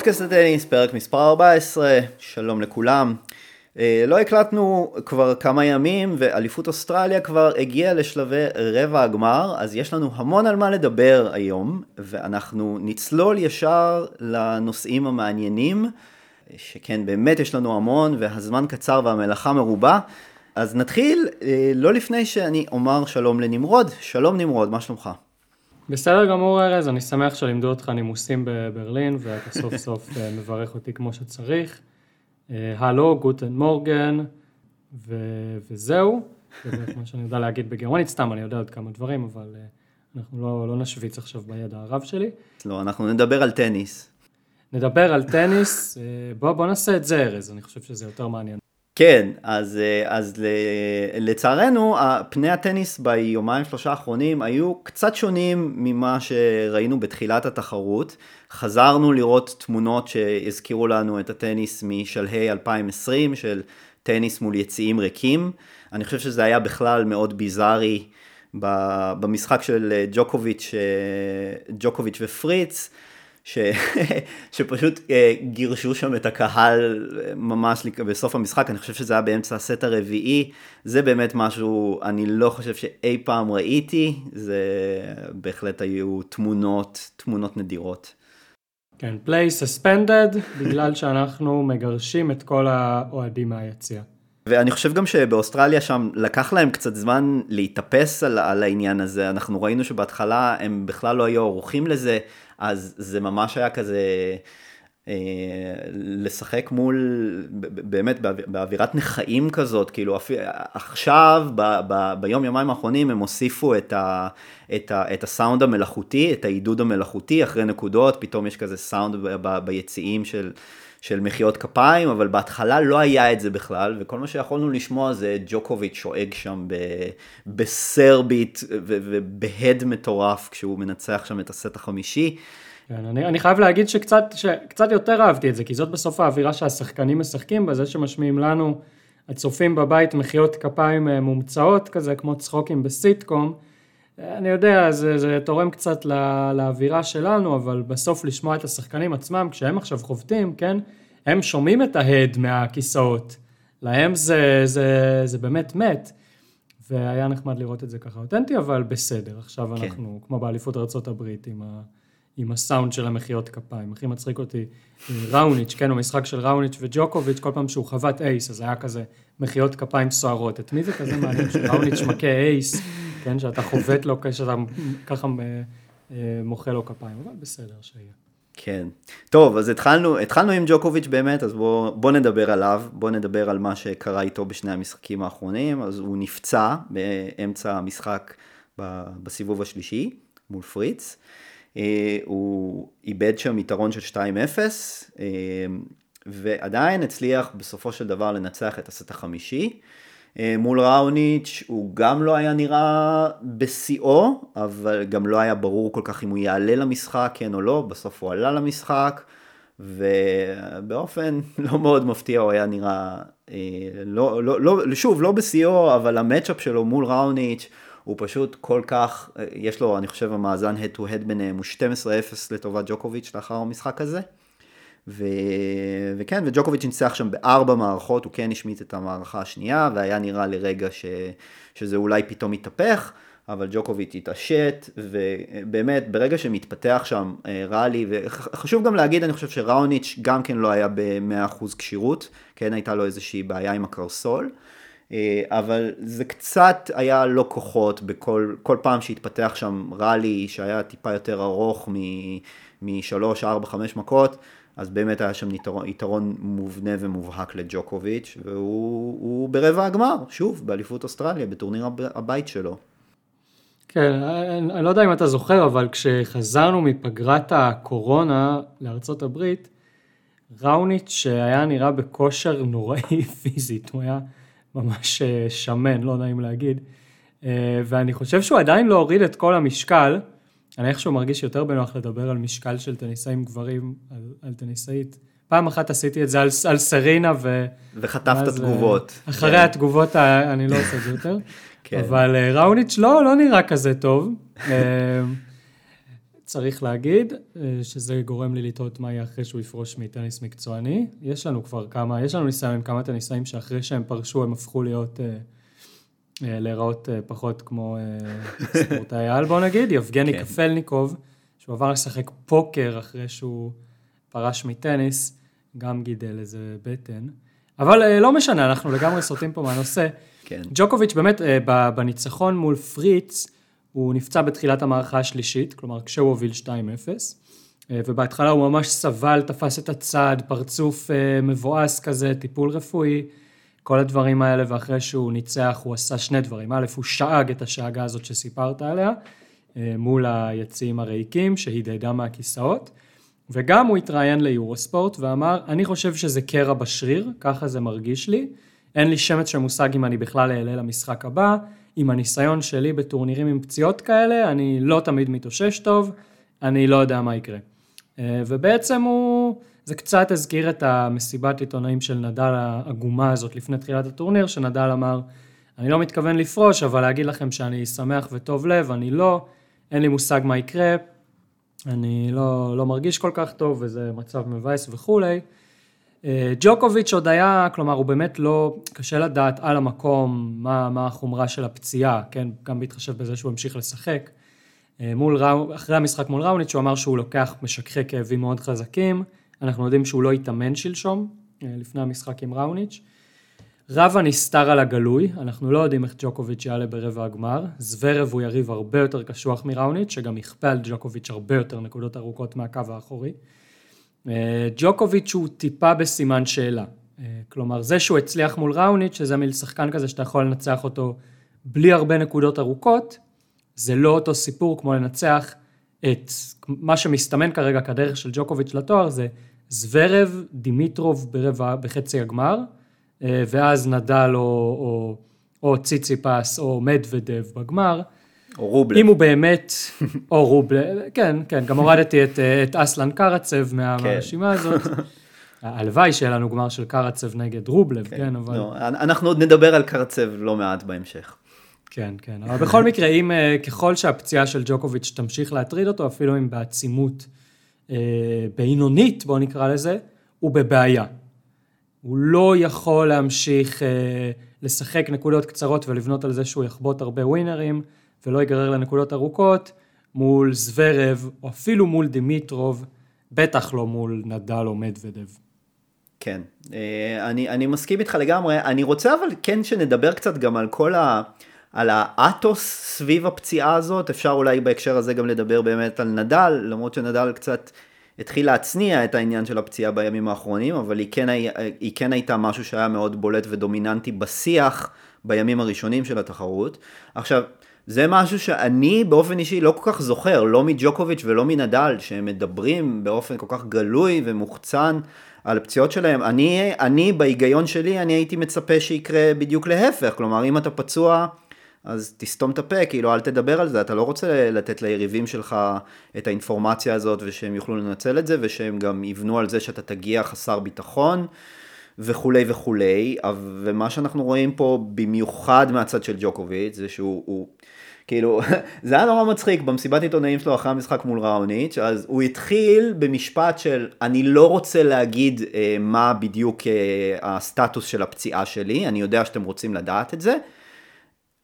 פודקאסט הטניס, פרק מספר 14, שלום לכולם. אה, לא הקלטנו כבר כמה ימים ואליפות אוסטרליה כבר הגיעה לשלבי רבע הגמר, אז יש לנו המון על מה לדבר היום, ואנחנו נצלול ישר לנושאים המעניינים, שכן באמת יש לנו המון והזמן קצר והמלאכה מרובה. אז נתחיל אה, לא לפני שאני אומר שלום לנמרוד. שלום נמרוד, מה שלומך? בסדר גמור ארז, אני שמח שלימדו אותך נימוסים בברלין ואתה סוף סוף אה, מברך אותי כמו שצריך. אה, הלו, גוטן מורגן, ו- וזהו. זה כמו שאני יודע להגיד בגרמנית, סתם אני יודע עוד כמה דברים, אבל אנחנו לא, לא נשוויץ עכשיו בידע הרב שלי. לא, אנחנו נדבר על טניס. נדבר על טניס, בוא, בוא נעשה את זה ארז, אני חושב שזה יותר מעניין. כן, אז, אה, אז לצערנו, פני הטניס ביומיים שלושה האחרונים היו קצת שונים ממה שראינו בתחילת התחרות. חזרנו לראות תמונות שהזכירו לנו את הטניס משלהי 2020, של טניס מול יציאים ריקים. אני חושב שזה היה בכלל מאוד ביזארי במשחק של ג'וקוביץ', אה, ג'וקוביץ' ופריץ. ש... שפשוט אה, גירשו שם את הקהל ממש בסוף המשחק, אני חושב שזה היה באמצע הסט הרביעי, זה באמת משהו, אני לא חושב שאי פעם ראיתי, זה בהחלט היו תמונות, תמונות נדירות. כן, play suspended, בגלל שאנחנו מגרשים את כל האוהדים מהיציאה. ואני חושב גם שבאוסטרליה שם לקח להם קצת זמן להתאפס על, על העניין הזה, אנחנו ראינו שבהתחלה הם בכלל לא היו ערוכים לזה, אז זה ממש היה כזה לשחק מול, באמת באווירת נכאים כזאת, כאילו עכשיו, ב, ב, ביום יומיים האחרונים הם הוסיפו את, ה, את, ה, את הסאונד המלאכותי, את העידוד המלאכותי אחרי נקודות, פתאום יש כזה סאונד ב, ב, ביציעים של... של מחיאות כפיים, אבל בהתחלה לא היה את זה בכלל, וכל מה שיכולנו לשמוע זה ג'וקוביץ' שואג שם ב, בסרבית ובהד מטורף כשהוא מנצח שם את הסט החמישי. כן, אני, אני חייב להגיד שקצת, שקצת יותר אהבתי את זה, כי זאת בסוף האווירה שהשחקנים משחקים בה, זה שמשמיעים לנו, הצופים בבית, מחיאות כפיים אה, מומצאות כזה, כמו צחוקים בסיטקום. אני יודע, זה, זה תורם קצת לא, לאווירה שלנו, אבל בסוף לשמוע את השחקנים עצמם, כשהם עכשיו חובטים, כן, הם שומעים את ההד מהכיסאות, להם זה, זה, זה באמת מת. והיה נחמד לראות את זה ככה אותנטי, אבל בסדר, עכשיו כן. אנחנו כמו באליפות ארה"ב עם, ה, עם הסאונד של המחיאות כפיים. הכי מצחיק אותי, ראוניץ', כן, במשחק של ראוניץ' וג'וקוביץ', כל פעם שהוא חבט אייס, אז היה כזה מחיאות כפיים סוערות. את מי זה כזה מעניין שראוניץ' מכה אייס? כן, שאתה חובט לו, שאתה ככה אה, אה, מוחא לו כפיים, אבל בסדר, שיהיה. כן. טוב, אז התחלנו, התחלנו עם ג'וקוביץ' באמת, אז בוא, בוא נדבר עליו, בוא נדבר על מה שקרה איתו בשני המשחקים האחרונים, אז הוא נפצע באמצע המשחק בסיבוב השלישי מול פריץ. אה, הוא איבד שם יתרון של 2-0, ועדיין הצליח בסופו של דבר לנצח את הסט החמישי. אה, מול ראוניץ' הוא גם לא היה נראה בשיאו, אבל גם לא היה ברור כל כך אם הוא יעלה למשחק, כן או לא, בסוף הוא עלה למשחק, ובאופן לא מאוד מפתיע הוא היה נראה, אה, לא, לא, לא, שוב, לא בשיאו, אבל המצ'אפ שלו מול ראוניץ' הוא פשוט כל כך, אה, יש לו, אני חושב, המאזן head to head ביניהם הוא 12-0 לטובת ג'וקוביץ' לאחר המשחק הזה. ו... וכן, וג'וקוביץ' ניצח שם בארבע מערכות, הוא כן השמיט את המערכה השנייה, והיה נראה לרגע ש... שזה אולי פתאום יתהפך, אבל ג'וקוביץ' התעשת, ובאמת, ברגע שמתפתח שם אה, ראלי, וחשוב גם להגיד, אני חושב שראוניץ' גם כן לא היה ב-100% כשירות, כן הייתה לו איזושהי בעיה עם הקרסול. אה, אבל זה קצת היה לא כוחות בכל כל פעם שהתפתח שם ראלי שהיה טיפה יותר ארוך משלוש, ארבע, חמש מכות, אז באמת היה שם יתרון, יתרון מובנה ומובהק לג'וקוביץ', והוא ברבע הגמר, שוב, באליפות אוסטרליה, בטורניר הבית שלו. כן, אני, אני לא יודע אם אתה זוכר, אבל כשחזרנו מפגרת הקורונה לארצות הברית, ראוניץ' שהיה נראה בכושר נוראי פיזית, הוא היה ממש אה, שמן, לא נעים להגיד, אה, ואני חושב שהוא עדיין לא הוריד את כל המשקל, אני איכשהו מרגיש יותר בנוח לדבר על משקל של טניסאים גברים, על, על טניסאית. פעם אחת עשיתי את זה על, על סרינה ו... וחטפת תגובות. אחרי כן. התגובות אני לא עושה את זה יותר. כן. אבל ראוניץ' לא, לא נראה כזה טוב. צריך להגיד, אה, שזה גורם לי לטעות מה יהיה אחרי שהוא יפרוש מטניס מקצועני. יש לנו כבר כמה, יש לנו ניסיון עם כמה טניסאים שאחרי שהם פרשו הם הפכו להיות, אה, אה, להיראות פחות כמו ספורטאי על בוא נגיד, יבגני כן. קפלניקוב, שהוא עבר לשחק פוקר אחרי שהוא פרש מטניס, גם גידל איזה בטן. אבל לא משנה, אנחנו לגמרי סוטים פה מהנושא. כן. ג'וקוביץ' באמת בניצחון מול פריץ, הוא נפצע בתחילת המערכה השלישית, כלומר כשהוא הוביל 2-0, אה, ובהתחלה הוא ממש סבל, תפס את הצד, פרצוף אה, מבואס כזה, טיפול רפואי, כל הדברים האלה, ואחרי שהוא ניצח הוא עשה שני דברים. א', הוא שאג את השאגה הזאת שסיפרת עליה, אה, מול היציעים הריקים, שהדהדה מהכיסאות, וגם הוא התראיין ליורוספורט ואמר, אני חושב שזה קרע בשריר, ככה זה מרגיש לי, אין לי שמץ של מושג אם אני בכלל אעלה למשחק הבא, עם הניסיון שלי בטורנירים עם פציעות כאלה, אני לא תמיד מתאושש טוב, אני לא יודע מה יקרה. אה, ובעצם הוא, זה קצת הזכיר את המסיבת עיתונאים של נדל העגומה הזאת לפני תחילת הטורניר, שנדל אמר, אני לא מתכוון לפרוש, אבל להגיד לכם שאני שמח וטוב לב, אני לא, אין לי מושג מה יקרה, אני לא, לא מרגיש כל כך טוב וזה מצב מבאס וכולי. אה, ג'וקוביץ' עוד היה, כלומר הוא באמת לא, קשה לדעת על המקום מה, מה החומרה של הפציעה, כן, גם בהתחשב בזה שהוא המשיך לשחק. אה, מול אחרי המשחק מול ראוניץ' הוא אמר שהוא לוקח משככי כאבים מאוד חזקים, אנחנו יודעים שהוא לא התאמן שלשום, אה, לפני המשחק עם ראוניץ'. רב הנסתר על הגלוי, אנחנו לא יודעים איך ג'וקוביץ' יעלה ברבע הגמר, זוורב הוא יריב הרבה יותר קשוח מראוניץ', שגם יכפה על ג'וקוביץ' הרבה יותר נקודות ארוכות מהקו האחורי. אה, ג'וקוביץ' הוא טיפה בסימן שאלה. אה, כלומר, זה שהוא הצליח מול ראוניץ', שזה מיל שחקן כזה שאתה יכול לנצח אותו בלי הרבה נקודות ארוכות, זה לא אותו סיפור כמו לנצח את מה שמסתמן כרגע כדרך של ג'וקוביץ' לתואר, זה זוורב, דימיטרוב ברבע, בחצי הגמר, אה, ואז נדל או, או, או ציציפס או מדוודב בגמר. או רובלב. אם הוא באמת, או רובלב, כן, כן, גם הורדתי את, את אסלן קרצב כן. מהרשימה הזאת. הלוואי שיהיה לנו גמר של קרצב נגד רובלב, כן, כן אבל... לא, אנחנו עוד נדבר על קרצב לא מעט בהמשך. כן, כן, אבל בכל מקרה, אם אה, ככל שהפציעה של ג'וקוביץ' תמשיך להטריד אותו, אפילו אם בעצימות אה, בינונית, בואו נקרא לזה, הוא בבעיה. הוא לא יכול להמשיך אה, לשחק נקודות קצרות ולבנות על זה שהוא יחבוט הרבה ווינרים. ולא ייגרר לנקודות ארוכות מול זוורב, או אפילו מול דימיטרוב, בטח לא מול נדל או מדוודב. כן, אה, אני, אני מסכים איתך לגמרי, אני רוצה אבל כן שנדבר קצת גם על כל ה... על האתוס סביב הפציעה הזאת, אפשר אולי בהקשר הזה גם לדבר באמת על נדל, למרות שנדל קצת התחיל להצניע את העניין של הפציעה בימים האחרונים, אבל היא כן, היא כן הייתה משהו שהיה מאוד בולט ודומיננטי בשיח בימים הראשונים של התחרות. עכשיו, זה משהו שאני באופן אישי לא כל כך זוכר, לא מג'וקוביץ' ולא מנדל, שהם מדברים באופן כל כך גלוי ומוחצן על הפציעות שלהם. אני, אני בהיגיון שלי, אני הייתי מצפה שיקרה בדיוק להפך, כלומר אם אתה פצוע... אז תסתום את הפה, כאילו אל תדבר על זה, אתה לא רוצה לתת ליריבים שלך את האינפורמציה הזאת ושהם יוכלו לנצל את זה ושהם גם יבנו על זה שאתה תגיע חסר ביטחון וכולי וכולי, ומה שאנחנו רואים פה במיוחד מהצד של ג'וקוביץ' זה שהוא, הוא, כאילו, זה היה נורא מצחיק במסיבת עיתונאים שלו אחרי המשחק מול ראוניץ', אז הוא התחיל במשפט של אני לא רוצה להגיד אה, מה בדיוק אה, הסטטוס של הפציעה שלי, אני יודע שאתם רוצים לדעת את זה,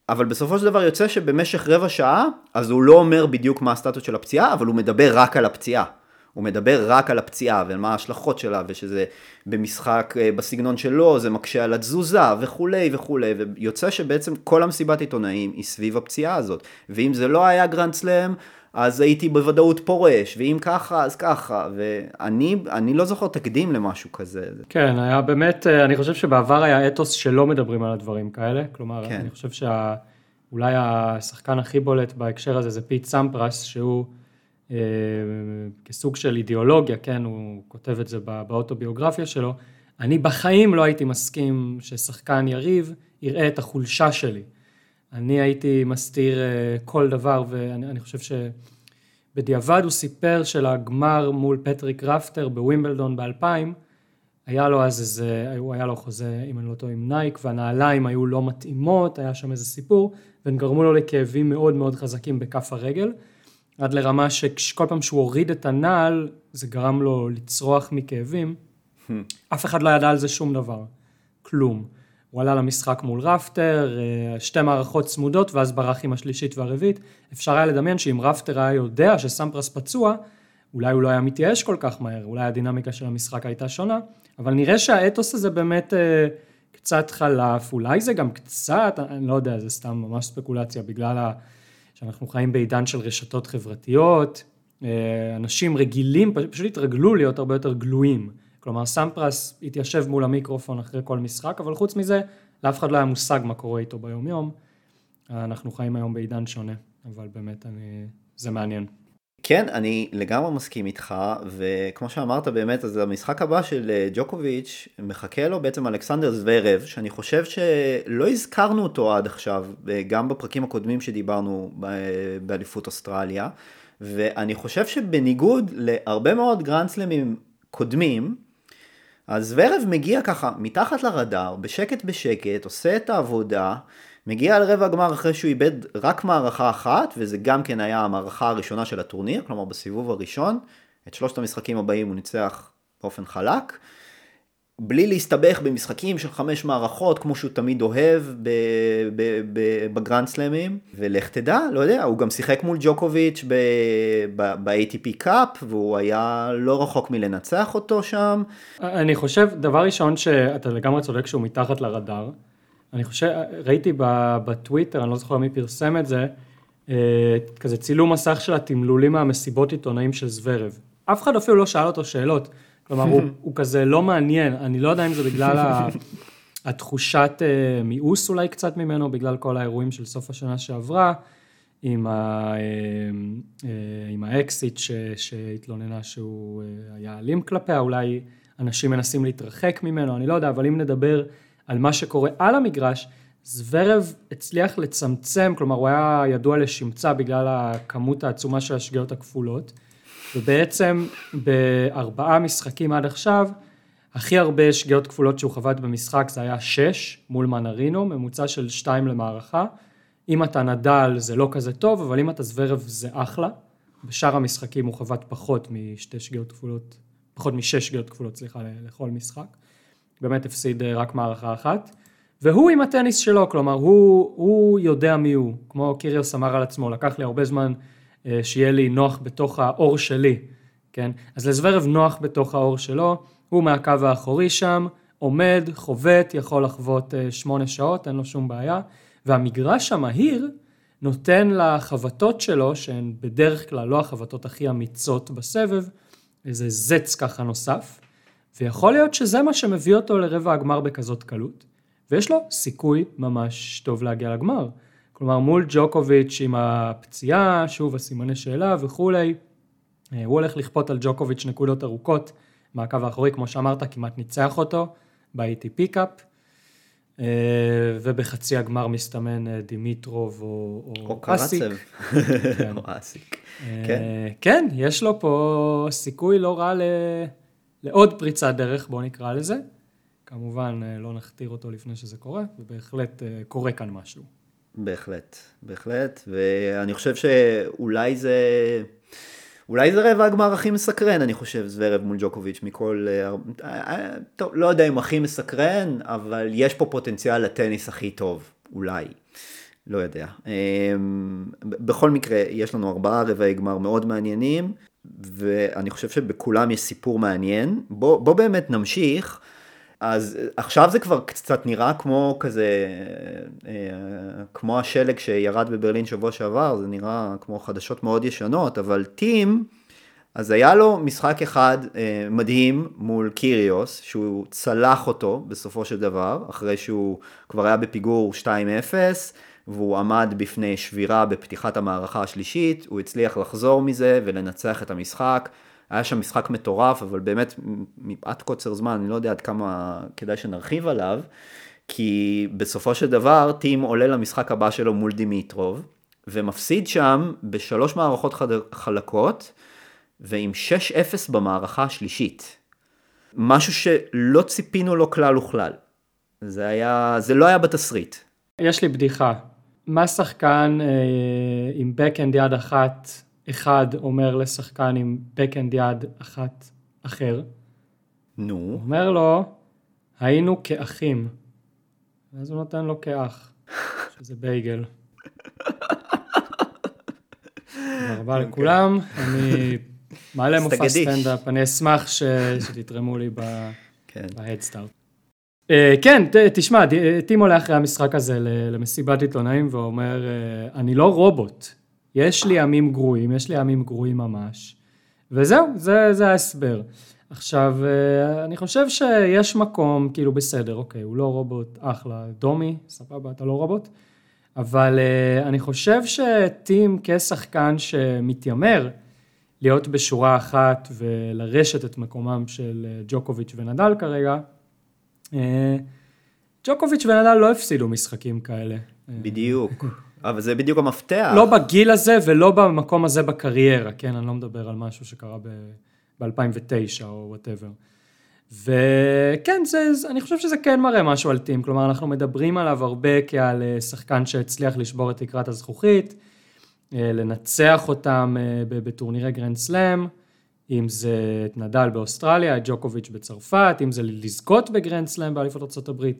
אבל בסופו של דבר יוצא שבמשך רבע שעה, אז הוא לא אומר בדיוק מה הסטטוס של הפציעה, אבל הוא מדבר רק על הפציעה. הוא מדבר רק על הפציעה ומה ההשלכות שלה ושזה במשחק אה, בסגנון שלו זה מקשה על התזוזה וכולי וכולי ויוצא שבעצם כל המסיבת עיתונאים היא סביב הפציעה הזאת ואם זה לא היה גרנד סלאם אז הייתי בוודאות פורש ואם ככה אז ככה ואני לא זוכר תקדים למשהו כזה. כן היה באמת אה, אני חושב שבעבר היה אתוס שלא מדברים על הדברים כאלה כלומר כן. אני חושב שאולי השחקן הכי בולט בהקשר הזה זה פיט סמפרס שהוא כסוג של אידיאולוגיה, כן, הוא כותב את זה באוטוביוגרפיה שלו, אני בחיים לא הייתי מסכים ששחקן יריב יראה את החולשה שלי. אני הייתי מסתיר אה, כל דבר, ואני חושב שבדיעבד הוא סיפר שלגמר מול פטריק ראפטר בווימבלדון ב-2000, היה לו אז איזה, היה לו חוזה, אם אני לא טועה, עם נייק, והנעליים היו לא מתאימות, היה שם איזה סיפור, והם גרמו לו לכאבים מאוד מאוד חזקים בכף הרגל. עד לרמה שכל פעם שהוא הוריד את הנעל, זה גרם לו לצרוח מכאבים. אף אחד לא ידע על זה שום דבר, כלום. הוא עלה למשחק מול רפטר, אה, שתי מערכות צמודות, ואז ברח עם השלישית והרביעית. אפשר היה לדמיין שאם רפטר היה יודע שסמפרס פצוע, אולי הוא לא היה מתייאש כל כך מהר, אולי הדינמיקה של המשחק הייתה שונה, אבל נראה שהאתוס הזה באמת אה, קצת חלף, אולי זה גם קצת, אני לא יודע, זה סתם ממש ספקולציה, בגלל ה... שאנחנו חיים בעידן של רשתות חברתיות, אה, אנשים רגילים, פשוט התרגלו להיות הרבה יותר גלויים. כלומר, סמפרס התיישב מול המיקרופון אחרי כל משחק, אבל חוץ מזה, לאף אחד לא היה מושג מה קורה איתו ביומיום. אנחנו חיים היום בעידן שונה, אבל באמת, אני... זה מעניין. כן, אני לגמרי מסכים איתך, וכמו שאמרת באמת, אז המשחק הבא של אה, ג'וקוביץ', מחכה לו בעצם אלכסנדר זוורב, שאני חושב שלא הזכרנו אותו עד עכשיו, אה, גם בפרקים הקודמים שדיברנו באליפות אוסטרליה, ואני חושב שבניגוד להרבה מאוד גרנדסלמים קודמים, אז וורב מגיע ככה מתחת לרדאר, בשקט בשקט, עושה את העבודה, מגיע לרבע הגמר אחרי שהוא איבד רק מערכה אחת, וזה גם כן היה המערכה הראשונה של הטורניר, כלומר בסיבוב הראשון, את שלושת המשחקים הבאים הוא ניצח באופן חלק. בלי להסתבך במשחקים של חמש מערכות, כמו שהוא תמיד אוהב בגרנד סלאמים, ולך תדע, לא יודע, הוא גם שיחק מול ג'וקוביץ' ב-ATP Cup, והוא היה לא רחוק מלנצח אותו שם. אני חושב, דבר ראשון, שאתה לגמרי צודק שהוא מתחת לרדאר. אני חושב, ראיתי בטוויטר, אני לא זוכר מי פרסם את זה, אה, כזה צילום מסך של התמלולים מהמסיבות עיתונאים של זוורב. אף אחד אפילו לא שאל אותו שאלות. כלומר, הוא, הוא כזה לא מעניין, אני לא יודע אם זה בגלל התחושת אה, מיאוס אולי קצת ממנו, בגלל כל האירועים של סוף השנה שעברה, עם, ה, אה, עם האקסיט ש, שהתלוננה שהוא היה אלים כלפיה, אולי אנשים מנסים להתרחק ממנו, אני לא יודע, אבל אם נדבר על מה שקורה על המגרש, זוורב הצליח לצמצם, כלומר הוא היה ידוע לשמצה בגלל הכמות העצומה של השגיאות הכפולות. ובעצם בארבעה משחקים עד עכשיו, הכי הרבה שגיאות כפולות שהוא חבט במשחק זה היה שש מול מנרינו, ממוצע של שתיים למערכה. אם אתה נדל זה לא כזה טוב, אבל אם אתה זוורב זה אחלה. בשאר המשחקים הוא חבט פחות משתי שגיאות כפולות, פחות משש שגיאות כפולות, סליחה, לכל משחק. באמת הפסיד אה, רק מערכה אחת. והוא עם הטניס שלו, כלומר הוא, הוא יודע מי הוא, כמו קיריוס אמר על עצמו, לקח לי הרבה זמן אה, שיהיה לי נוח בתוך האור שלי, כן? אז לזוורב נוח בתוך האור שלו, הוא מהקו האחורי שם, עומד, חובט, יכול לחוות אה, שמונה שעות, אין לו שום בעיה, והמגרש המהיר נותן לחבטות שלו, שהן בדרך כלל לא החבטות הכי אמיצות בסבב, איזה זץ ככה נוסף, ויכול להיות שזה מה שמביא אותו לרבע הגמר בכזאת קלות, ויש לו סיכוי ממש טוב להגיע לגמר. כלומר מול ג'וקוביץ' עם הפציעה, שוב הסימני שאלה וכולי, אה, הוא הולך לכפות על ג'וקוביץ' נקודות ארוכות מהקו האחורי, כמו שאמרת, כמעט ניצח אותו ב-ATP Cup, אה, ובחצי הגמר מסתמן אה, דימיטרוב או, או, או קאסיק. כן. או אסיק. כן. כן, יש לו פה סיכוי לא רע ל... לעוד פריצת דרך, בוא נקרא לזה. כמובן, לא נכתיר אותו לפני שזה קורה, ובהחלט קורה כאן משהו. בהחלט, בהחלט, ואני חושב שאולי זה, אולי זה רבע הגמר הכי מסקרן, אני חושב, זוורב מול ג'וקוביץ' מכל, אה, אה, טוב, לא יודע אם הכי מסקרן, אבל יש פה פוטנציאל לטניס הכי טוב, אולי. לא יודע. אמ, בכל מקרה, יש לנו ארבעה רבעי גמר מאוד מעניינים, ואני חושב שבכולם יש סיפור מעניין. בוא, בוא באמת נמשיך. אז עכשיו זה כבר קצת נראה כמו כזה, אה, כמו השלג שירד בברלין שבוע שעבר, זה נראה כמו חדשות מאוד ישנות, אבל טים, אז היה לו משחק אחד אה, מדהים מול קיריוס, שהוא צלח אותו בסופו של דבר, אחרי שהוא כבר היה בפיגור 2-0, והוא עמד בפני שבירה בפתיחת המערכה השלישית, הוא הצליח לחזור מזה ולנצח את המשחק. היה שם משחק מטורף, אבל באמת מפאת קוצר זמן, אני לא יודע עד כמה כדאי שנרחיב עליו, כי בסופו של דבר טים עולה למשחק הבא שלו מול דימיטרוב, ומפסיד שם בשלוש מערכות חלקות, ועם 6-0 במערכה השלישית. משהו שלא ציפינו לו כלל וכלל. זה היה, זה לא היה בתסריט. יש לי בדיחה. מה שחקן אה, עם בקאנד יד אחת אחד אומר לשחקן עם בקאנד יד אחת אחר, נו, הוא אומר לו, היינו כאחים. ואז הוא נותן לו כאח, שזה בייגל. תודה רבה לכולם, אני מעלה מופע. סטנדאפ, אני אשמח ש- שתתרמו לי ב- כן. בהדסטארט. אה, כן, תשמע, טים עולה אחרי המשחק הזה למסיבת עיתונאים ואומר, אה, אני לא רובוט, יש לי ימים גרועים, יש לי ימים גרועים ממש. וזהו, זה, זה ההסבר. עכשיו, אה, אני חושב שיש מקום, כאילו בסדר, אוקיי, הוא לא רובוט, אחלה, דומי, סבבה, אתה לא רובוט, אבל אני חושב שתים כשחקן שמתיימר להיות בשורה אחת ולרשת את מקומם של ג'וקוביץ' ונדל כרגע, ג'וקוביץ' ונדל לא הפסידו משחקים כאלה. אה, בדיוק. אבל זה בדיוק המפתח. לא בגיל הזה ולא במקום הזה בקריירה, כן? אני לא מדבר על משהו שקרה ב-2009 או whatever. וכן, זה, אני חושב שזה כן מראה משהו על טים, כלומר אנחנו מדברים עליו הרבה כעל אה, שחקן שהצליח לשבור את תקרת הזכוכית, אה, לנצח אותם אה, בטורנירי גרנד סלאם, אם זה את נדל באוסטרליה, את ג'וקוביץ' בצרפת, אם זה לזכות בגרנד סלאם באליפות ארה"ב,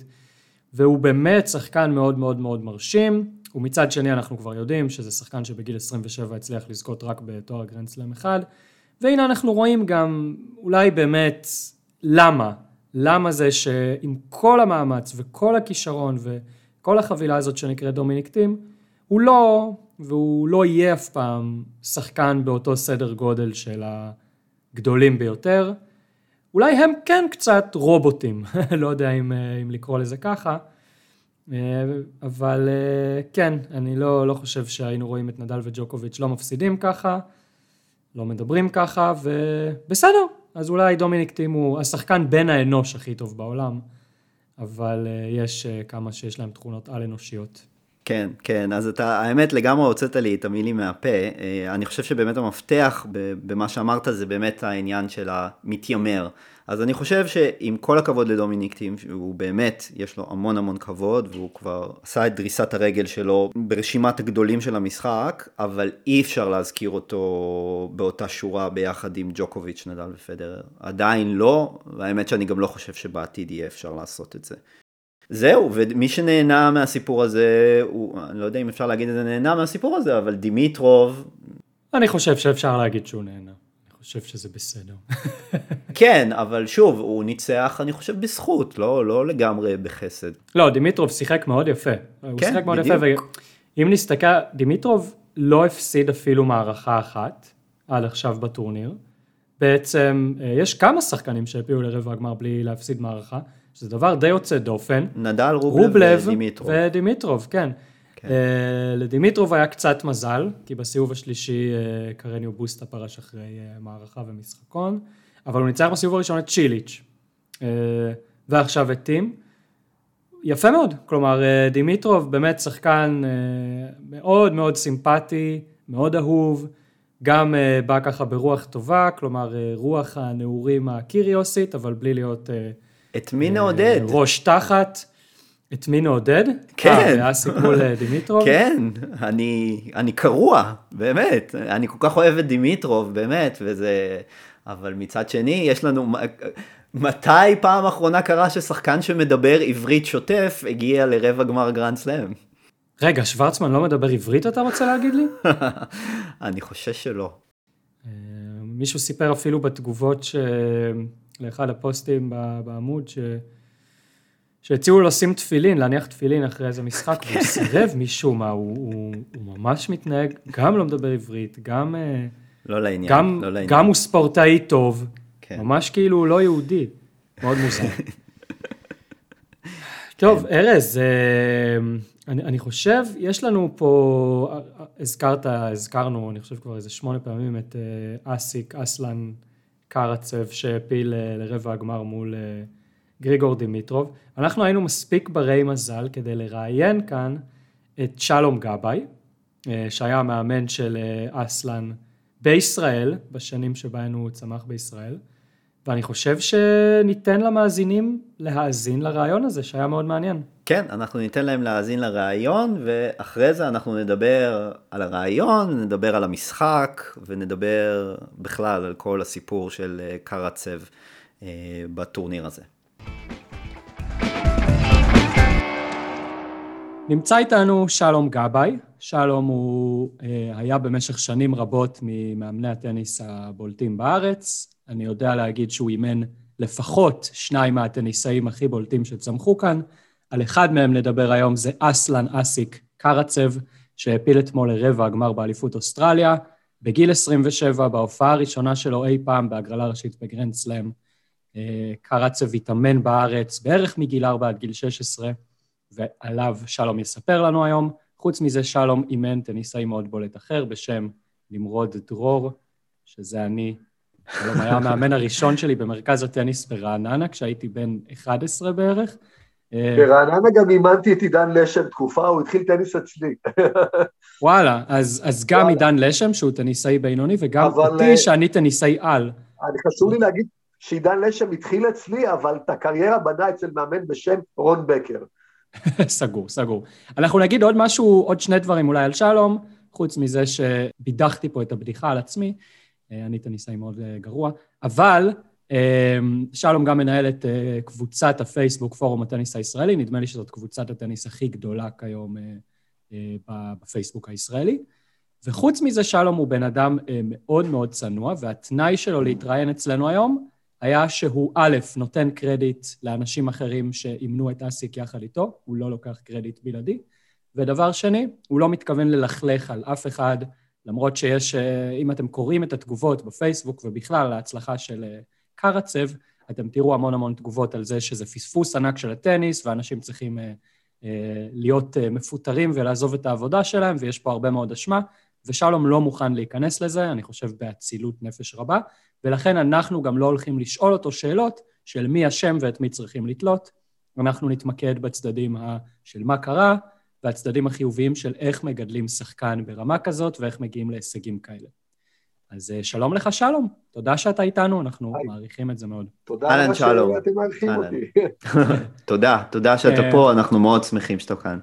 והוא באמת שחקן מאוד מאוד מאוד מרשים, ומצד שני אנחנו כבר יודעים שזה שחקן שבגיל 27 הצליח לזכות רק בתואר גרנד סלאם אחד, והנה אנחנו רואים גם אולי באמת למה, למה זה שעם כל המאמץ וכל הכישרון וכל החבילה הזאת שנקראת דומיניק טים, הוא לא, והוא לא יהיה אף פעם שחקן באותו סדר גודל של הגדולים ביותר. אולי הם כן קצת רובוטים, לא יודע אם, אה, אם לקרוא לזה ככה, אה, אבל אה, כן, אני לא, לא חושב שהיינו רואים את נדל וג'וקוביץ' לא מפסידים ככה, לא מדברים ככה, ובסדר, אז אולי דומיניק טים הוא השחקן בן האנוש הכי טוב בעולם, אבל יש כמה שיש להם תכונות על-אנושיות. כן, כן, אז אתה, האמת לגמרי הוצאת לי את המילים מהפה. אה, אני חושב שבאמת המפתח במה שאמרת זה באמת העניין של המתיימר. אז אני חושב שעם כל הכבוד לדומיניק טים, הוא באמת, יש לו המון המון כבוד, והוא כבר עשה את דריסת הרגל שלו ברשימת הגדולים של המשחק, אבל אי אפשר להזכיר אותו באותה שורה ביחד עם ג'וקוביץ', נדל ופדרר. עדיין לא, והאמת שאני גם לא חושב שבעתיד יהיה אפשר לעשות את זה. זהו, ומי שנהנה מהסיפור הזה, הוא, אני לא יודע אם אפשר להגיד את זה נהנה מהסיפור הזה, אבל דימיטרוב, אני חושב שאפשר להגיד שהוא נהנה. אני חושב שזה בסדר. כן, אבל שוב, הוא ניצח, אני חושב, בזכות, לא, לא לגמרי בחסד. לא, דימיטרוב שיחק מאוד יפה. הוא כן, שיחק מאוד בדיוק. יפה, ואם נסתכל, דימיטרוב לא הפסיד אפילו מערכה אחת עד עכשיו בטורניר. בעצם, אה, יש כמה שחקנים שהעפיעו לרבע הגמר בלי להפסיד מערכה, שזה דבר די יוצא דופן. נדל, רובלב, רובלב ודימיטרוב. ודימיטרוב, כן. כן. אה, לדימיטרוב היה קצת מזל, כי בסיבוב השלישי אה, קרניו בוסטה פרש אחרי אה, מערכה ומשחקון, אבל הוא ניצח בסיבוב הראשון את צ'יליץ', אה, ועכשיו את טים. יפה מאוד, כלומר אה, דימיטרוב באמת שחקן אה, מאוד מאוד סימפטי, מאוד אהוב, גם בא ככה ברוח טובה, כלומר רוח הנעורים הקיריוסית, אבל בלי להיות אה, את מי נעודד? ראש תחת. את מי נעודד? כן. אה, היה סיפור לדימיטרוב? כן, אני, אני קרוע, באמת. אני כל כך אוהב את דימיטרוב, באמת, וזה... אבל מצד שני, יש לנו... מתי פעם אחרונה קרה ששחקן שמדבר עברית שוטף הגיע לרבע גמר גרנד סלאם? רגע, שוורצמן לא מדבר עברית אתה רוצה להגיד לי? אני חושש שלא. אה, מישהו סיפר אפילו בתגובות ש... לאחד הפוסטים בעמוד ש... שהציעו לו לשים תפילין, להניח תפילין אחרי איזה משחק, והוא סירב משום מה, הוא, הוא, הוא ממש מתנהג, גם לא מדבר עברית, גם, אה, לא לעניין, גם, לא לעניין. גם הוא ספורטאי טוב, כן. ממש כאילו הוא לא יהודי, מאוד מוזר. טוב, ארז, אה, אני, אני חושב, יש לנו פה, אה, הזכרת, הזכרנו, אני חושב כבר איזה שמונה פעמים את אסיק, אסלן קרצב, שהעפיל אה, לרבע הגמר מול אה, גריגור דימיטרוב. אנחנו היינו מספיק ברי מזל כדי לראיין כאן את שלום גבאי, אה, שהיה המאמן של אסלן בישראל, בשנים שבהן הוא צמח בישראל. ואני חושב שניתן למאזינים להאזין לרעיון הזה, שהיה מאוד מעניין. כן, אנחנו ניתן להם להאזין לרעיון, ואחרי זה אנחנו נדבר על הרעיון, נדבר על המשחק, ונדבר בכלל על כל הסיפור של אה, קרצב אה, בטורניר הזה. נמצא איתנו שלום גבאי, שלום הוא אה, היה במשך שנים רבות ממאמני הטניס הבולטים בארץ, אני יודע להגיד שהוא אימן לפחות שניים מהטניסאים הכי בולטים שצמחו כאן, על אחד מהם נדבר היום זה אסלן אסיק קרצב, שהעפיל אתמול לרבע הגמר באליפות אוסטרליה, בגיל 27, בהופעה הראשונה שלו אי פעם בהגרלה ראשית בגרנד סלאם. אה, קרצב התאמן בארץ בערך מגיל 4 עד גיל 16, ועליו שלום יספר לנו היום. חוץ מזה, שלום אימן טניסאי מאוד בולט אחר בשם נמרוד דרור, שזה אני. שלום היה המאמן הראשון שלי במרכז הטניס ברעננה, כשהייתי בן 11 בערך. ברעננה גם אימנתי את עידן לשם תקופה, הוא התחיל טניס אצלי. וואלה, אז, אז גם וואלה. עידן לשם, שהוא טניסאי בינוני, וגם אבל... אותי, אה, שאני טניסאי על. אני חשוב לי להגיד שעידן לשם התחיל אצלי, אבל את הקריירה בנה אצל מאמן בשם רון בקר. סגור, סגור. אנחנו נגיד עוד משהו, עוד שני דברים אולי על שלום, חוץ מזה שבידחתי פה את הבדיחה על עצמי, אני טניסאי מאוד גרוע, אבל אמ, שלום גם מנהל את אה, קבוצת הפייסבוק פורום הטניס הישראלי, נדמה לי שזאת קבוצת הטניס הכי גדולה כיום אה, אה, בפייסבוק הישראלי. וחוץ מזה, שלום הוא בן אדם מאוד מאוד צנוע, והתנאי שלו להתראיין אצלנו היום היה שהוא א', נותן קרדיט לאנשים אחרים שאימנו את אסיק יחד איתו, הוא לא לוקח קרדיט בלעדי, ודבר שני, הוא לא מתכוון ללכלך על אף אחד, למרות שיש, אם אתם קוראים את התגובות בפייסבוק ובכלל להצלחה של קרצב, אתם תראו המון המון תגובות על זה שזה פספוס ענק של הטניס, ואנשים צריכים אה, אה, להיות אה, מפוטרים ולעזוב את העבודה שלהם, ויש פה הרבה מאוד אשמה, ושלום לא מוכן להיכנס לזה, אני חושב באצילות נפש רבה, ולכן אנחנו גם לא הולכים לשאול אותו שאלות של מי אשם ואת מי צריכים לתלות, אנחנו נתמקד בצדדים של מה קרה, והצדדים החיוביים של איך מגדלים שחקן ברמה כזאת ואיך מגיעים להישגים כאלה. אז אה, שלום לך שלום, תודה שאתה איתנו, אנחנו היי. מעריכים את זה מאוד. תודה רבה שאתם מעריכים אותי. תודה, תודה שאתה אה, פה, אנחנו מאוד שמחים שאתה כאן.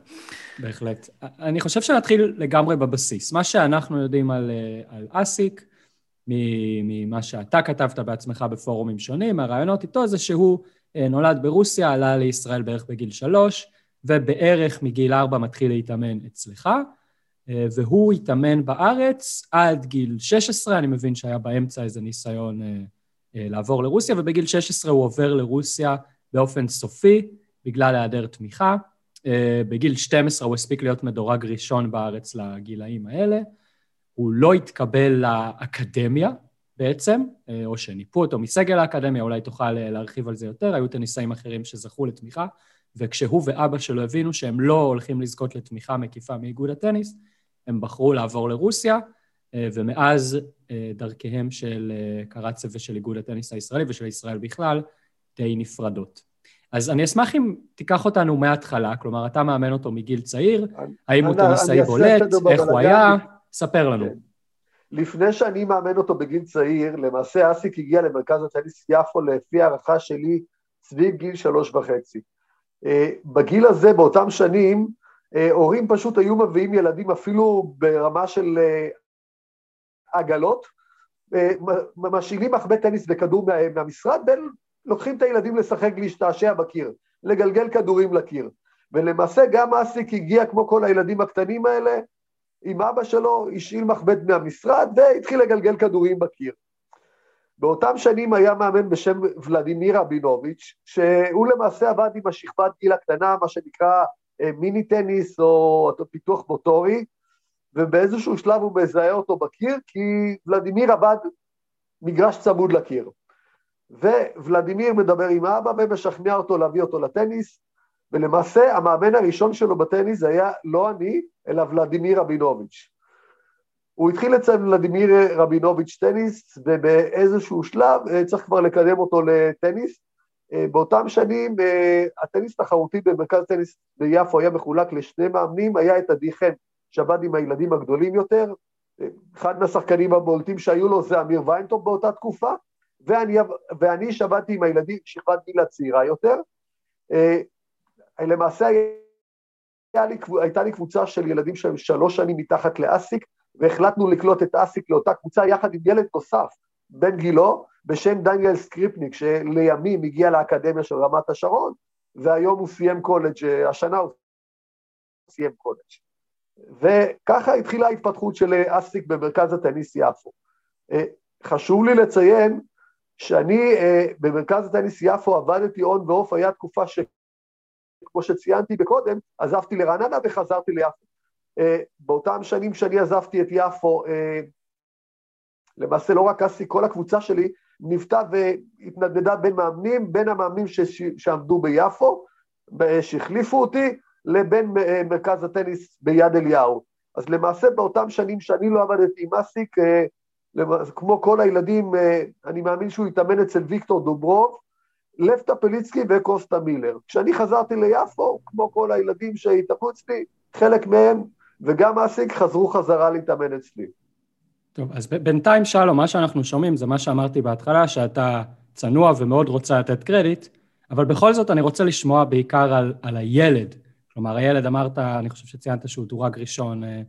בהחלט. אני חושב שנתחיל לגמרי בבסיס. מה שאנחנו יודעים על, אה, על אסיק, ממה שאתה כתבת בעצמך בפורומים שונים, הרעיונות איתו זה שהוא נולד ברוסיה, עלה לישראל בערך בגיל שלוש, ובערך מגיל ארבע מתחיל להתאמן אצלך. אה, והוא התאמן בארץ עד גיל 16, אני מבין שהיה באמצע איזה ניסיון אה, אה, לעבור לרוסיה, ובגיל 16 הוא עובר לרוסיה באופן סופי, בגלל היעדר תמיכה. בגיל 12 הוא הספיק להיות מדורג ראשון בארץ לגילאים האלה. הוא לא התקבל לאקדמיה בעצם, או שניפו אותו מסגל האקדמיה, אולי תוכל להרחיב על זה יותר, היו טניסאים אחרים שזכו לתמיכה, וכשהוא ואבא שלו הבינו שהם לא הולכים לזכות לתמיכה מקיפה מאיגוד הטניס, הם בחרו לעבור לרוסיה, אה, ומאז אה, דרכיהם של אה, קרצב ושל איגוד הטניס הישראלי ושל ישראל בכלל די נפרדות. אז אני אשמח אם תיקח אותנו מההתחלה, כלומר, אתה מאמן אותו מגיל צעיר, האם הוא טניסאי בולט, איך הוא היה, ספר לנו. כן. לפני שאני מאמן אותו בגיל צעיר, למעשה אסיק הגיע למרכז הטניס יפו לפי הערכה שלי סביב גיל שלוש וחצי. בגיל הזה, באותם שנים, אה, הורים פשוט היו מביאים ילדים אפילו ברמה של אה, עגלות, אה, משאילים מחבט טניס וכדור מהמשרד, ולוקחים את הילדים לשחק להשתעשע בקיר, לגלגל כדורים לקיר. ולמעשה גם אסיק הגיע כמו כל הילדים הקטנים האלה, עם אבא שלו, השאיל מחבט מהמשרד והתחיל לגלגל כדורים בקיר. באותם שנים היה מאמן בשם ולדימיר רבינוביץ', שהוא למעשה עבד עם השכבת גיל הקטנה, מה שנקרא אה, מיני טניס או פיתוח מוטורי, ובאיזשהו שלב הוא מזהה אותו בקיר, כי ולדימיר עבד מגרש צמוד לקיר. וולדימיר מדבר עם אבא ומשכנע אותו להביא אותו לטניס, ולמעשה המאמן הראשון שלו בטניס היה לא אני, אלא ולדימיר רבינוביץ'. הוא התחיל אצל ולדימיר רבינוביץ' טניס, ובאיזשהו שלב אה, צריך כבר לקדם אותו לטניס, אה, באותם שנים אה, הטניס תחרותי במרכז טניס ביפו היה מחולק לשני מאמנים, היה את עדי חן שעבד עם הילדים הגדולים יותר, אחד מהשחקנים הבולטים שהיו לו זה אמיר ויינטופ באותה תקופה, ואני, ואני שעבדתי עם הילדים, שכבת גיל הצעירה יותר. למעשה לי, הייתה לי קבוצה של ילדים שהם שלוש שנים מתחת לאסיק, והחלטנו לקלוט את אסיק לאותה קבוצה יחד עם ילד נוסף, בן גילו, בשם דניאל סקריפניק, שלימים הגיע לאקדמיה של רמת השרון, והיום הוא סיים קולג', השנה הוא סיים קולג'. וככה התחילה ההתפתחות של אסיק במרכז הטניס יפו. אה, חשוב לי לציין שאני אה, במרכז הטניס יפו עבדתי און ואוף, היה תקופה שכמו שציינתי בקודם, עזבתי לרעננה וחזרתי ליפו. אה, באותם שנים שאני עזבתי את יפו, למעשה לא רק אסי, כל הקבוצה שלי ניווטה והתנדנדה בין מאמנים, בין המאמנים שעמדו ביפו, שהחליפו אותי, לבין אה, מרכז הטניס ביד אליהו. אז למעשה באותם שנים שאני לא עבדתי עם אסיק, אה, כמו כל הילדים, אה, אני מאמין שהוא התאמן אצל ויקטור דוברוב, לב טפליצקי וקוסטה מילר. כשאני חזרתי ליפו, כמו כל הילדים שהתאמנו אצלי, חלק מהם, וגם אסיק, חזרו חזרה להתאמן אצלי. טוב, אז בינתיים שלום, מה שאנחנו שומעים זה מה שאמרתי בהתחלה, שאתה צנוע ומאוד רוצה לתת קרדיט, אבל בכל זאת אני רוצה לשמוע בעיקר על, על הילד. כלומר, הילד אמרת, אני חושב שציינת שהוא דורג ראשון אה,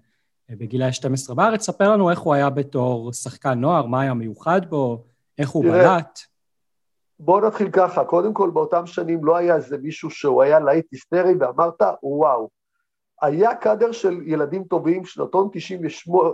אה, בגילי 12 בארץ, ספר לנו איך הוא היה בתור שחקן נוער, מה היה מיוחד בו, איך הוא בלט. בואו נתחיל ככה, קודם כל באותם שנים לא היה איזה מישהו שהוא היה להיט היסטרי ואמרת, וואו. היה קאדר של ילדים טובים, שנתון 98,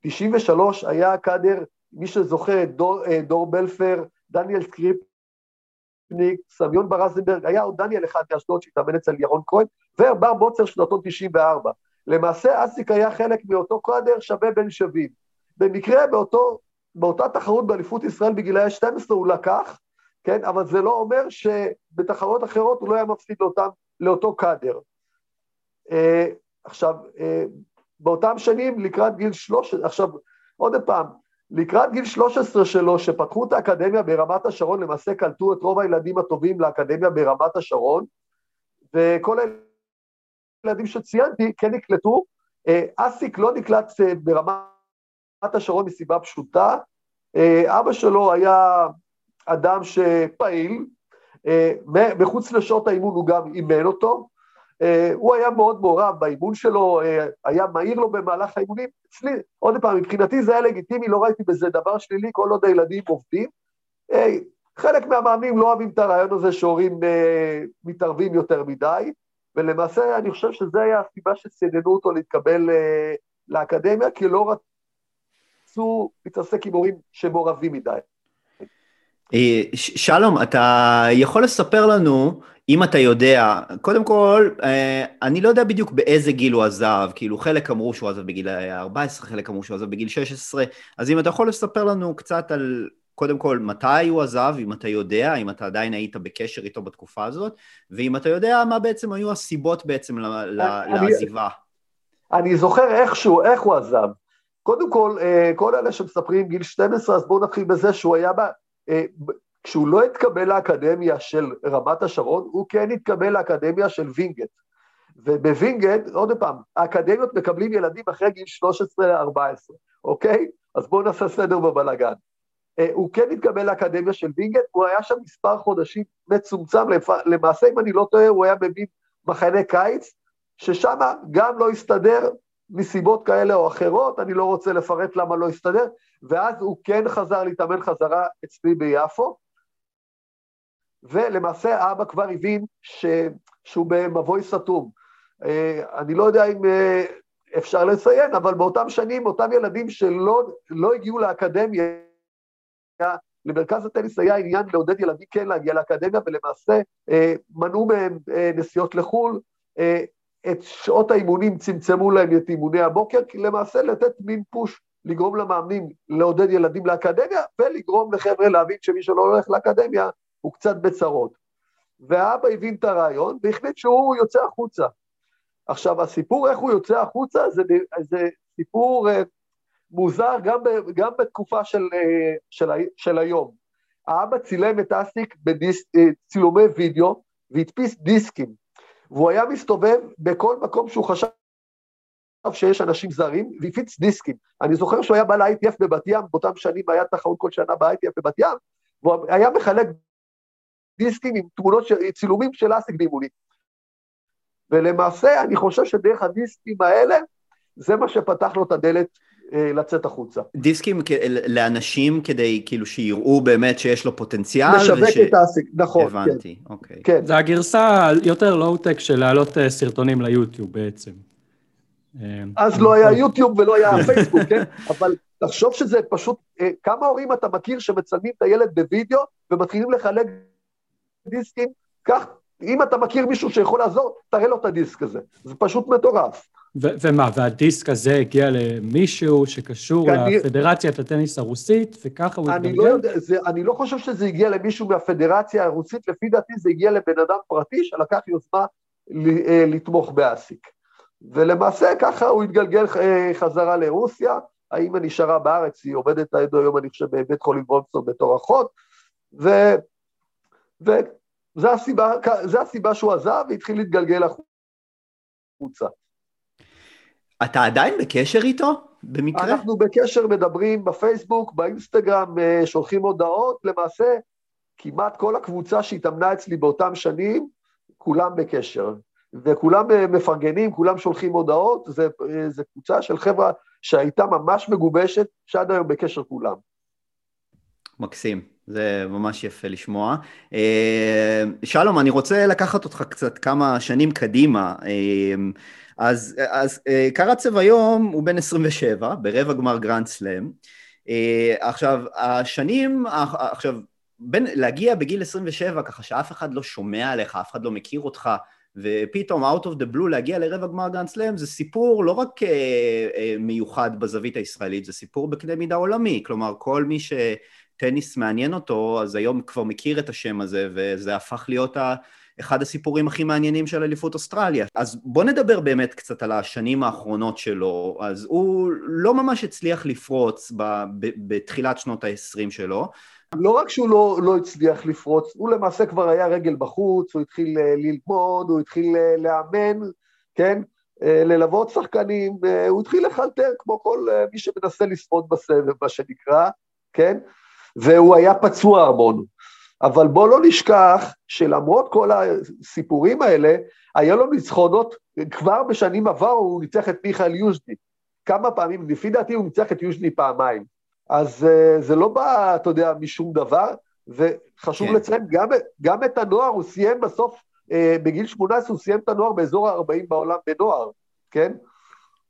93 היה קאדר, מי שזוכר, דור, אה, דור בלפר, דניאל סקריפניק, סמיון ברזנברג, היה עוד דניאל אחד מאשדוד שהתאמן אצל ירון כהן, ובר בוצר שנתון 94. למעשה אסיק היה חלק מאותו קאדר שווה בין שווים. במקרה באותו, באותה תחרות באליפות ישראל בגילאי 12 הוא לקח, כן, אבל זה לא אומר שבתחרות אחרות הוא לא היה מפסיד לאותם, לאותו קאדר. Uh, עכשיו, uh, באותם שנים, לקראת גיל 13, עכשיו, עוד פעם, לקראת גיל 13 שלו, שפתחו את האקדמיה ברמת השרון, למעשה קלטו את רוב הילדים הטובים לאקדמיה ברמת השרון, וכל הילדים שציינתי כן נקלטו. אה, אסיק לא נקלט אה, ברמת השרון מסיבה פשוטה. אה, אבא שלו היה אדם שפעיל, מחוץ לשעות האימון הוא גם אימן אותו, אה, הוא היה מאוד מעורב באימון שלו, אה, היה מהיר לו במהלך האימונים. אצלי, עוד פעם, מבחינתי זה היה לגיטימי, לא ראיתי בזה דבר שלילי, כל עוד הילדים עובדים. אה, חלק מהמאמנים לא אוהבים את הרעיון הזה שהורים מתערבים יותר מדי, ולמעשה אני חושב שזה היה הסיבה שסיננו אותו להתקבל לאקדמיה, כי לא רצו להתעסק עם הורים שמעורבים מדי. שלום, אתה יכול לספר לנו אם אתה יודע, קודם כל, אה, אני לא יודע בדיוק באיזה גיל הוא עזב, כאילו חלק אמרו שהוא עזב בגיל 14, חלק אמרו שהוא עזב בגיל 16, אז אם אתה יכול לספר לנו קצת על, קודם כל, מתי הוא עזב, אם אתה יודע, אם אתה עדיין היית בקשר איתו בתקופה הזאת, ואם אתה יודע מה בעצם היו הסיבות בעצם לעזיבה. אני זוכר איכשהו, איך הוא עזב. קודם כל, אה, כל אלה שמספרים גיל 12, אז בואו נתחיל בזה שהוא היה בה, אה, כשהוא לא התקבל לאקדמיה של רמת השרון, הוא כן התקבל לאקדמיה של וינגייט. ובווינגייט, עוד פעם, האקדמיות מקבלים ילדים אחרי גיל 13-14, אוקיי? אז בואו נעשה סדר בבלאגן. אה, הוא כן התקבל לאקדמיה של וינגייט, הוא היה שם מספר חודשים מצומצם, למעשה, אם אני לא טועה, הוא היה במין מחנה קיץ, ששם גם לא הסתדר מסיבות כאלה או אחרות, אני לא רוצה לפרט למה לא הסתדר, ואז הוא כן חזר להתאמן חזרה אצלי ביפו, ולמעשה האבא כבר הבין ש... שהוא במבוי סתום. אה, אני לא יודע אם אה, אפשר לציין, אבל באותם שנים, אותם ילדים שלא לא הגיעו לאקדמיה, למרכז הטניס היה עניין לעודד ילדים כן להגיע לאקדמיה, ולמעשה אה, מנעו מהם נסיעות לחו"ל, את שעות האימונים צמצמו להם את אימוני הבוקר, כי למעשה לתת מין פוש, לגרום למאמנים לעודד ילדים לאקדמיה, ולגרום לחבר'ה להבין שמי שלא הולך לאקדמיה, הוא קצת בצרות. והאבא הבין את הרעיון והחליט שהוא יוצא החוצה. עכשיו, הסיפור איך הוא יוצא החוצה זה, זה סיפור uh, מוזר גם, ב, גם בתקופה של, uh, של, של היום. האבא צילם את אסיק בצילומי uh, וידאו והדפיס דיסקים, והוא היה מסתובב בכל מקום שהוא חשב שיש אנשים זרים, והפיץ דיסקים. אני זוכר שהוא היה בא ל-ITF בבת ים, באותם שנים היה תחרות כל שנה ב-ITF בבת ים, והוא היה מחלק דיסקים עם תמונות, של, צילומים של אסיק באימונים. ולמעשה, אני חושב שדרך הדיסקים האלה, זה מה שפתח לו את הדלת אה, לצאת החוצה. דיסקים לאנשים כדי כאילו שיראו באמת שיש לו פוטנציאל? לשווק וש... את האסיק, נכון. הבנתי, כן. אוקיי. כן. זה הגרסה יותר לואו-טק של להעלות אה, סרטונים ליוטיוב בעצם. אה, אז לא היה יוטיוב ולא היה פייסבוק, כן? אבל תחשוב שזה פשוט, כמה הורים אתה מכיר שמצלמים את הילד בווידאו ומתחילים לחלק דיסקים? קח, אם אתה מכיר מישהו שיכול לעזור, תראה לו את הדיסק הזה. זה פשוט מטורף. ו- ומה, והדיסק הזה הגיע למישהו שקשור אני... לפדרציית הטניס הרוסית, וככה הוא התגלגל? לא יודע, זה, אני לא חושב שזה הגיע למישהו מהפדרציה הרוסית, לפי דעתי זה הגיע לבן אדם פרטי שלקח יוזמה אה, לתמוך באסיק. ולמעשה ככה הוא התגלגל אה, חזרה לרוסיה, האמא נשארה בארץ, היא עובדת עד היום, אני חושב, בבית חולים וולפסון בתור אחות, ו... וזו הסיבה, הסיבה שהוא עזב והתחיל להתגלגל החוצה. אתה עדיין בקשר איתו? במקרה? אנחנו בקשר, מדברים בפייסבוק, באינסטגרם, אה, שולחים הודעות, למעשה כמעט כל הקבוצה שהתאמנה אצלי באותם שנים, כולם בקשר. וכולם אה, מפרגנים, כולם שולחים הודעות, זו אה, קבוצה של חבר'ה שהייתה ממש מגובשת, שעד היום בקשר כולם. מקסים, זה ממש יפה לשמוע. שלום, אני רוצה לקחת אותך קצת כמה שנים קדימה. אז, אז אה, קרצב היום הוא בן 27, ברבע גמר גרנד סלאם. אה, עכשיו, השנים, עכשיו, בין, להגיע בגיל 27, ככה שאף אחד לא שומע עליך, אף אחד לא מכיר אותך, ופתאום, out of the blue, להגיע לרבע גמר גרנד סלאם, זה סיפור לא רק אה, אה, מיוחד בזווית הישראלית, זה סיפור בקנה מידה עולמי. כלומר, כל מי שטניס מעניין אותו, אז היום כבר מכיר את השם הזה, וזה הפך להיות ה... אחד הסיפורים הכי מעניינים של אליפות אוסטרליה. אז בוא נדבר באמת קצת על השנים האחרונות שלו. אז הוא לא ממש הצליח לפרוץ ב, ב, בתחילת שנות ה-20 שלו. לא רק שהוא לא, לא הצליח לפרוץ, הוא למעשה כבר היה רגל בחוץ, הוא התחיל אה, ללמוד, הוא התחיל אה, לאמן, כן? אה, ללוות שחקנים, הוא התחיל לחלטר כמו כל מי שמנסה לשרוד בסבב, מה שנקרא, כן? והוא היה פצוע המון. אבל בוא לא נשכח שלמרות כל הסיפורים האלה, היה לו ניצחונות, כבר בשנים עברו הוא ניצח את מיכאל יוז'ני. כמה פעמים, לפי דעתי הוא ניצח את יוז'ני פעמיים. אז אה, זה לא בא, אתה יודע, משום דבר, וחשוב כן. לציין, גם, גם את הנוער הוא סיים בסוף, אה, בגיל 18 הוא סיים את הנוער באזור ה-40 בעולם בנוער, כן?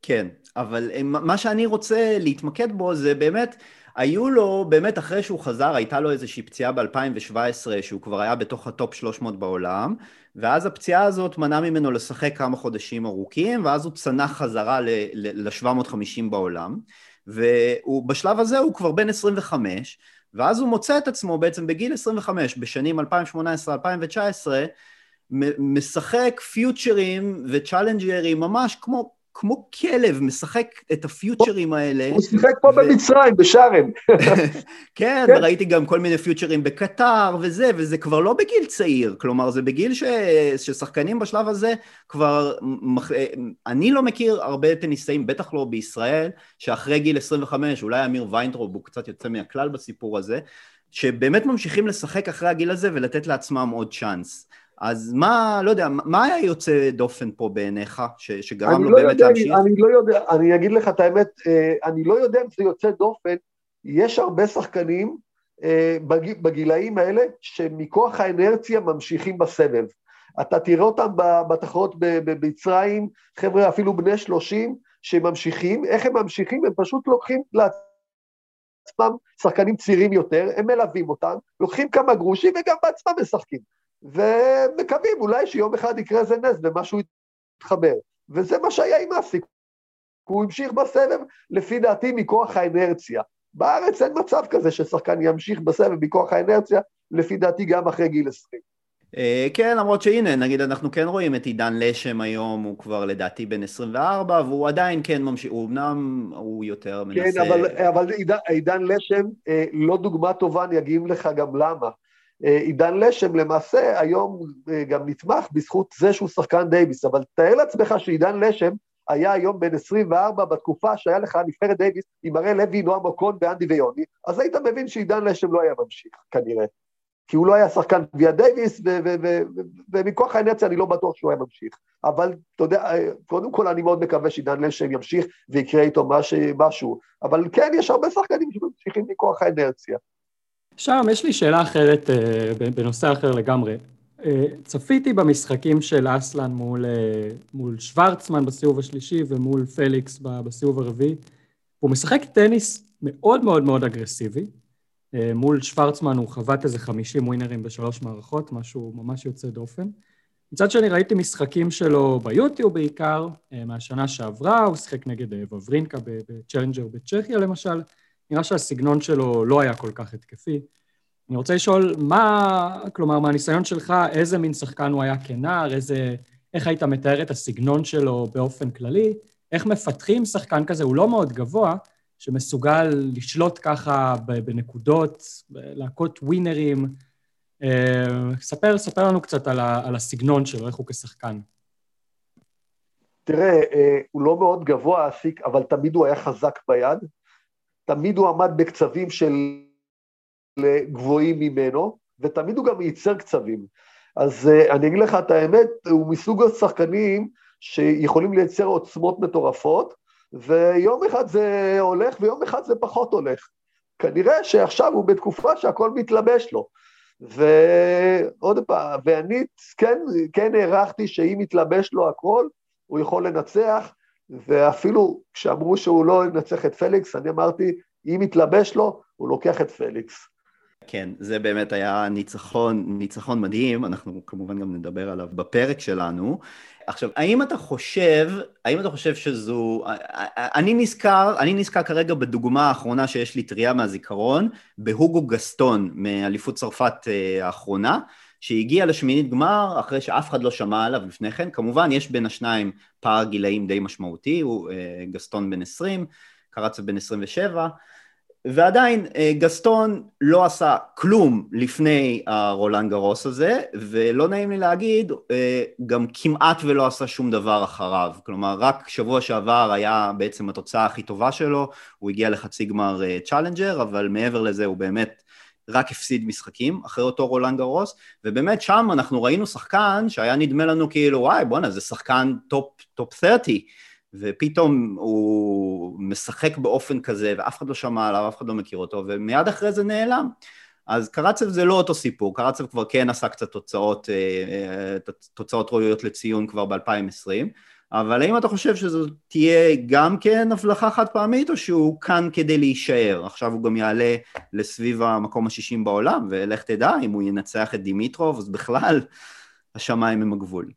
כן, אבל אה, מה שאני רוצה להתמקד בו זה באמת היו לו, באמת אחרי שהוא חזר, הייתה לו איזושהי פציעה ב-2017, שהוא כבר היה בתוך ה top 300 בעולם, ואז הפציעה הזאת מנעה ממנו לשחק כמה חודשים ארוכים, ואז הוא צנח חזרה ל-750 בעולם, ובשלב הזה הוא כבר בן 25, ואז הוא מוצא את עצמו בעצם בגיל 25, בשנים 2018-2019, משחק פיוטרים וצ'אלנג'רים ממש כמו כמו כלב, משחק את הפיוטרים האלה. הוא שיחק פה ו... במצרים, בשארם. כן, כן, ראיתי גם כל מיני פיוטרים בקטר וזה, וזה כבר לא בגיל צעיר, כלומר זה בגיל ש... ששחקנים בשלב הזה כבר, אני לא מכיר הרבה טניסאים, בטח לא בישראל, שאחרי גיל 25, אולי אמיר ויינטרוב הוא קצת יוצא מהכלל בסיפור הזה, שבאמת ממשיכים לשחק אחרי הגיל הזה ולתת לעצמם עוד צ'אנס. אז מה, לא יודע, מה היה יוצא דופן פה בעיניך, ש, שגרם לו לא באמת יודע, להמשיך? אני לא יודע, אני אגיד לך את האמת, אה, אני לא יודע אם זה יוצא דופן, יש הרבה שחקנים אה, בגילאים האלה שמכוח האנרציה ממשיכים בסבב. אתה תראה אותם בתחרות במצרים, חבר'ה אפילו בני שלושים, שממשיכים, איך הם ממשיכים? הם פשוט לוקחים לעצמם שחקנים צעירים יותר, הם מלווים אותם, לוקחים כמה גרושים וגם בעצמם משחקים. ומקווים אולי שיום אחד יקרה איזה נס ומשהו יתחבר. וזה מה שהיה עם אסיק. הוא המשיך בסבב, לפי דעתי, מכוח האנרציה. בארץ אין מצב כזה ששחקן ימשיך בסבב מכוח האנרציה, לפי דעתי גם אחרי גיל 20. אה, כן, למרות שהנה, נגיד אנחנו כן רואים את עידן לשם היום, הוא כבר לדעתי בן 24, והוא עדיין כן ממשיך, הוא אמנם, הוא יותר מנסה... כן, אבל, אבל עידן, עידן לשם אה, לא דוגמה טובה, אני אגיד לך גם למה. אה, עידן לשם למעשה היום אה, גם נתמך בזכות זה שהוא שחקן דייוויס, אבל תאר לעצמך שעידן לשם היה היום בן 24 בתקופה שהיה לך נבחרת דייוויס עם הראל לוי, נועם אוקון ואנדי ויוני, אז היית מבין שעידן לשם לא היה ממשיך, כנראה. כי הוא לא היה שחקן גביע דייוויס, ומכוח האנרציה אני לא בטוח שהוא היה ממשיך. אבל אתה יודע, קודם כל אני מאוד מקווה שעידן לשם ימשיך ויקרה איתו משהו, אבל כן, יש הרבה שחקנים שממשיכים מכוח האנרציה. שלום, יש לי שאלה אחרת אה, בנושא אחר לגמרי. אה, צפיתי במשחקים של אסלן מול, אה, מול שוורצמן בסיבוב השלישי ומול פליקס בסיבוב הרביעי. הוא משחק טניס מאוד מאוד מאוד אגרסיבי. מול שוורצמן הוא חבט איזה 50 ווינרים בשלוש מערכות, משהו ממש יוצא דופן. מצד שני ראיתי משחקים שלו ביוטיוב בעיקר, מהשנה שעברה, הוא שיחק נגד וברינקה בצ'לנג'ר בצ'כיה למשל. נראה שהסגנון שלו לא היה כל כך התקפי. אני רוצה לשאול, מה, כלומר, מהניסיון שלך, איזה מין שחקן הוא היה כנער, איזה, איך היית מתאר את הסגנון שלו באופן כללי? איך מפתחים שחקן כזה, הוא לא מאוד גבוה, שמסוגל לשלוט ככה בנקודות, להכות ווינרים. אה, ספר, ספר לנו קצת על, ה, על הסגנון שלו, איך הוא כשחקן. תראה, אה, הוא לא מאוד גבוה, אבל תמיד הוא היה חזק ביד. תמיד הוא עמד בקצבים של גבוהים ממנו, ותמיד הוא גם ייצר קצבים. אז uh, אני אגיד לך את האמת, הוא מסוג השחקנים שיכולים לייצר עוצמות מטורפות, ויום אחד זה הולך ויום אחד זה פחות הולך. כנראה שעכשיו הוא בתקופה שהכל מתלבש לו. ועוד פעם, ואני כן, כן הערכתי שאם יתלבש לו הכל, הוא יכול לנצח, ואפילו כשאמרו שהוא לא ינצח את פליקס, אני אמרתי, אם יתלבש לו, הוא לוקח את פליקס. כן, זה באמת היה ניצחון, ניצחון מדהים, אנחנו כמובן גם נדבר עליו בפרק שלנו. עכשיו, האם אתה חושב, האם אתה חושב שזו, אני נזכר, אני נזכר כרגע בדוגמה האחרונה שיש לי טריה מהזיכרון, בהוגו גסטון מאליפות צרפת אה, האחרונה, שהגיע לשמינית גמר אחרי שאף אחד לא שמע עליו לפני כן, כמובן יש בין השניים פער גילאים די משמעותי, הוא אה, גסטון בן 20, קרצב בן 27, ועדיין אה, גסטון לא עשה כלום לפני הרולנד גרוס הזה, ולא נעים לי להגיד, אה, גם כמעט ולא עשה שום דבר אחריו. כלומר, רק שבוע שעבר היה בעצם התוצאה הכי טובה שלו, הוא הגיע לחצי גמר צ'אלנג'ר, אבל מעבר לזה הוא באמת רק הפסיד משחקים אחרי אותו רולנד גרוס, ובאמת שם אנחנו ראינו שחקן שהיה נדמה לנו כאילו, וואי, בואנה, זה שחקן top, top 30. ופתאום הוא משחק באופן כזה, ואף אחד לא שמע עליו, אף אחד לא מכיר אותו, ומיד אחרי זה נעלם. אז קרצב זה לא אותו סיפור, קרצב כבר כן עשה קצת תוצאות, אה, אה, תוצאות ראויות לציון כבר ב-2020, אבל האם אתה חושב שזו תהיה גם כן הבלחה חד פעמית, או שהוא כאן כדי להישאר? עכשיו הוא גם יעלה לסביב המקום השישים בעולם, ולך תדע, אם הוא ינצח את דימיטרוב, אז בכלל השמיים הם הגבול.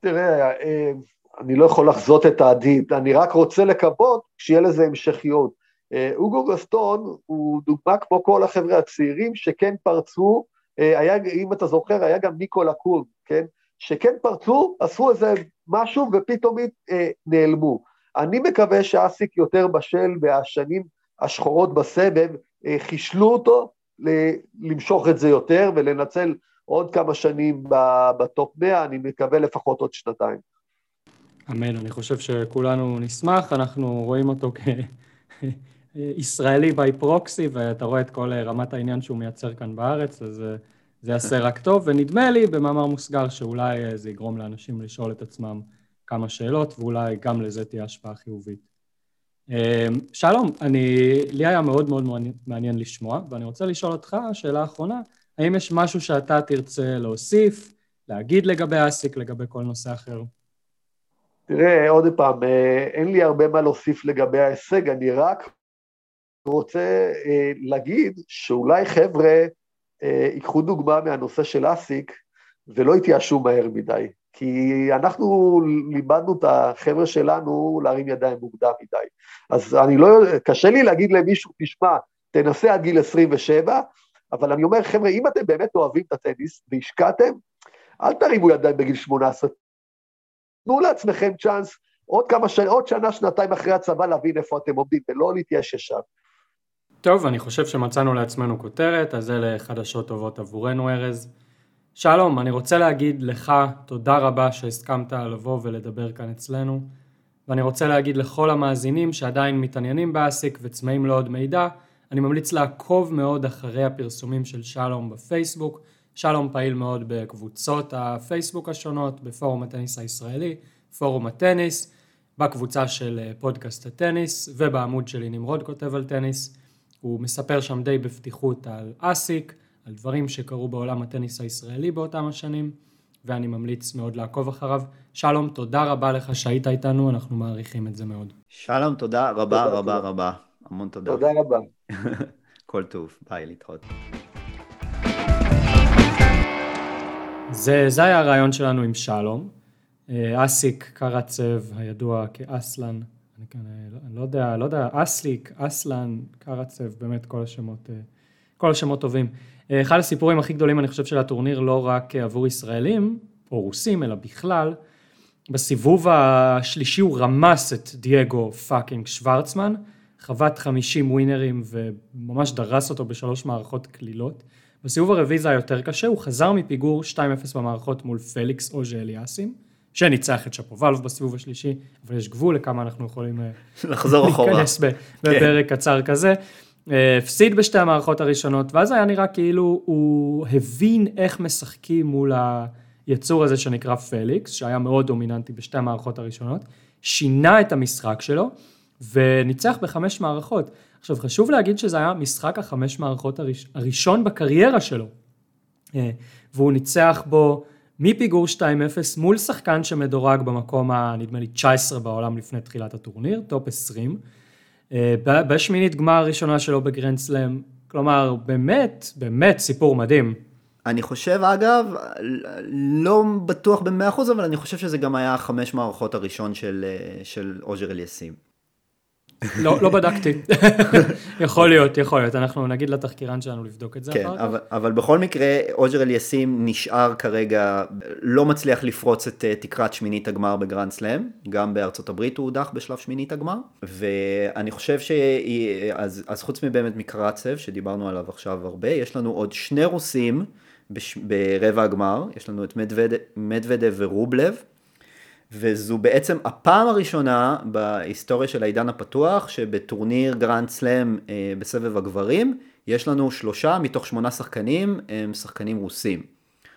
תראה, אה, אני לא יכול לחזות את העתיד, אני רק רוצה לקוות שיהיה לזה המשכיות. אה, אוגו גסטון הוא דוגמה כמו כל החבר'ה הצעירים שכן פרצו, אה, היה, אם אתה זוכר, היה גם ניקולה קון, כן? שכן פרצו, עשו איזה משהו ופתאום אה, נעלמו. אני מקווה שאסיק יותר בשל והשנים השחורות בסבב חישלו אותו למשוך את זה יותר ולנצל עוד כמה שנים ב top 100, אני מקווה לפחות עוד שנתיים. אמן, אני חושב שכולנו נשמח, אנחנו רואים אותו כישראלי by proxy, ואתה רואה את כל רמת העניין שהוא מייצר כאן בארץ, אז אה, זה יעשה רק טוב, ונדמה לי במאמר מוסגר שאולי אה, זה יגרום לאנשים לשאול את עצמם כמה שאלות, ואולי גם לזה תהיה השפעה חיובית. אה, שלום, אני, לי היה מאוד מאוד מעניין לשמוע, ואני רוצה לשאול אותך, שאלה אחרונה, האם יש משהו שאתה תרצה להוסיף, להגיד לגבי אסיק, לגבי כל נושא אחר? תראה, עוד פעם, אה, אין לי הרבה מה להוסיף לגבי ההישג, אני רק רוצה להגיד שאולי חבר'ה ייקחו דוגמה מהנושא של אסיק ולא יתייאשו מהר מדי, כי אנחנו לימדנו את החבר'ה שלנו להרים ידיים מוקדם מדי. אז אני לא, קשה לי להגיד למישהו, תשמע, תנסה עד גיל 27, אבל אני אומר, חבר'ה, אם אתם באמת אוהבים את הטניס והשקעתם, אל תרימו ידיים בגיל 18, תנו לעצמכם צ'אנס עוד כמה שנים, עוד שנה, שנתיים אחרי הצבא להבין איפה אתם עומדים, ולא להתייאש ישר. טוב, אני חושב שמצאנו לעצמנו כותרת, אז אלה חדשות טובות עבורנו, ארז. שלום, אני רוצה להגיד לך תודה רבה שהסכמת לבוא ולדבר כאן אצלנו, ואני רוצה להגיד לכל המאזינים שעדיין מתעניינים באסיק וצמאים לעוד מידע, אני ממליץ לעקוב מאוד אחרי הפרסומים של שלום בפייסבוק. שלום פעיל מאוד בקבוצות הפייסבוק השונות, בפורום הטניס הישראלי, פורום הטניס, בקבוצה של פודקאסט הטניס ובעמוד שלי נמרוד כותב על טניס. הוא מספר שם די בפתיחות על אסיק, על דברים שקרו בעולם הטניס הישראלי באותם השנים, ואני ממליץ מאוד לעקוב אחריו. שלום, תודה רבה לך שהיית איתנו, אנחנו מעריכים את זה מאוד. שלום, תודה רבה תודה, רבה תודה. רבה. המון תודה. תודה רבה. כל טוב, ביי, להתראות. זה, זה היה הרעיון שלנו עם שלום. אה, אסיק קרצב, הידוע כאסלן, אני, כאן, אה, אני לא יודע, לא יודע, אסליק, אסלן, קרצב, באמת כל השמות, אה, כל השמות טובים. אחד הסיפורים הכי גדולים אני חושב של הטורניר לא רק עבור ישראלים או רוסים אלא בכלל, בסיבוב השלישי הוא רמס את דייגו fucking שוורצמן, חוות 50 winnerים וממש דרס אותו בשלוש מערכות קלילות. בסיבוב הרביעי זה היה יותר קשה, הוא חזר מפיגור 2-0 במערכות מול פליקס אוז'ה אליאסים, שניצח את שפובלוב בסיבוב השלישי, אבל יש גבול לכמה אנחנו יכולים אה, לחזור אחורה, להיכנס בפרק כן. קצר כזה. אה, הפסיד בשתי המערכות הראשונות, ואז היה נראה כאילו הוא הבין איך משחקים מול היצור הזה שנקרא פליקס, שהיה מאוד דומיננטי בשתי המערכות הראשונות, שינה את המשחק שלו, וניצח בחמש מערכות. עכשיו חשוב להגיד שזה היה משחק החמש מערכות הראש... הראשון בקריירה שלו, אה, והוא ניצח בו מפיגור 2-0 מול שחקן שמדורג במקום הנדמה לי 19 בעולם לפני תחילת הטורניר, top 20. אה, בשמינית גמר הראשונה שלו בגרנד סלאם, כלומר באמת, באמת סיפור מדהים. אני חושב אגב, לא בטוח במאה אחוז, אבל אני חושב שזה גם היה החמש מערכות הראשון של, אה, של אוז'ה אליאסים. לא, לא בדקתי. יכול להיות, יכול להיות. אנחנו נגיד לתחקירן שלנו לבדוק את זה כן, אחר כך. אבל, אבל בכל מקרה, אוג'ר אליסים נשאר כרגע, לא מצליח לפרוץ את uh, תקרת שמינית הגמר בגרנד סלאם. גם בארצות הברית הוא הודח בשלב שמינית הגמר. ואני חושב ש... אז, אז חוץ מבאמת מקרצב, שדיברנו עליו עכשיו הרבה, יש לנו עוד שני רוסים בש... ברבע הגמר. יש לנו את מדוודב ורובלב. וזו בעצם הפעם הראשונה בהיסטוריה של העידן הפתוח שבטורניר גרנד סלאם אה, בסבב הגברים יש לנו שלושה מתוך שמונה שחקנים הם שחקנים רוסים.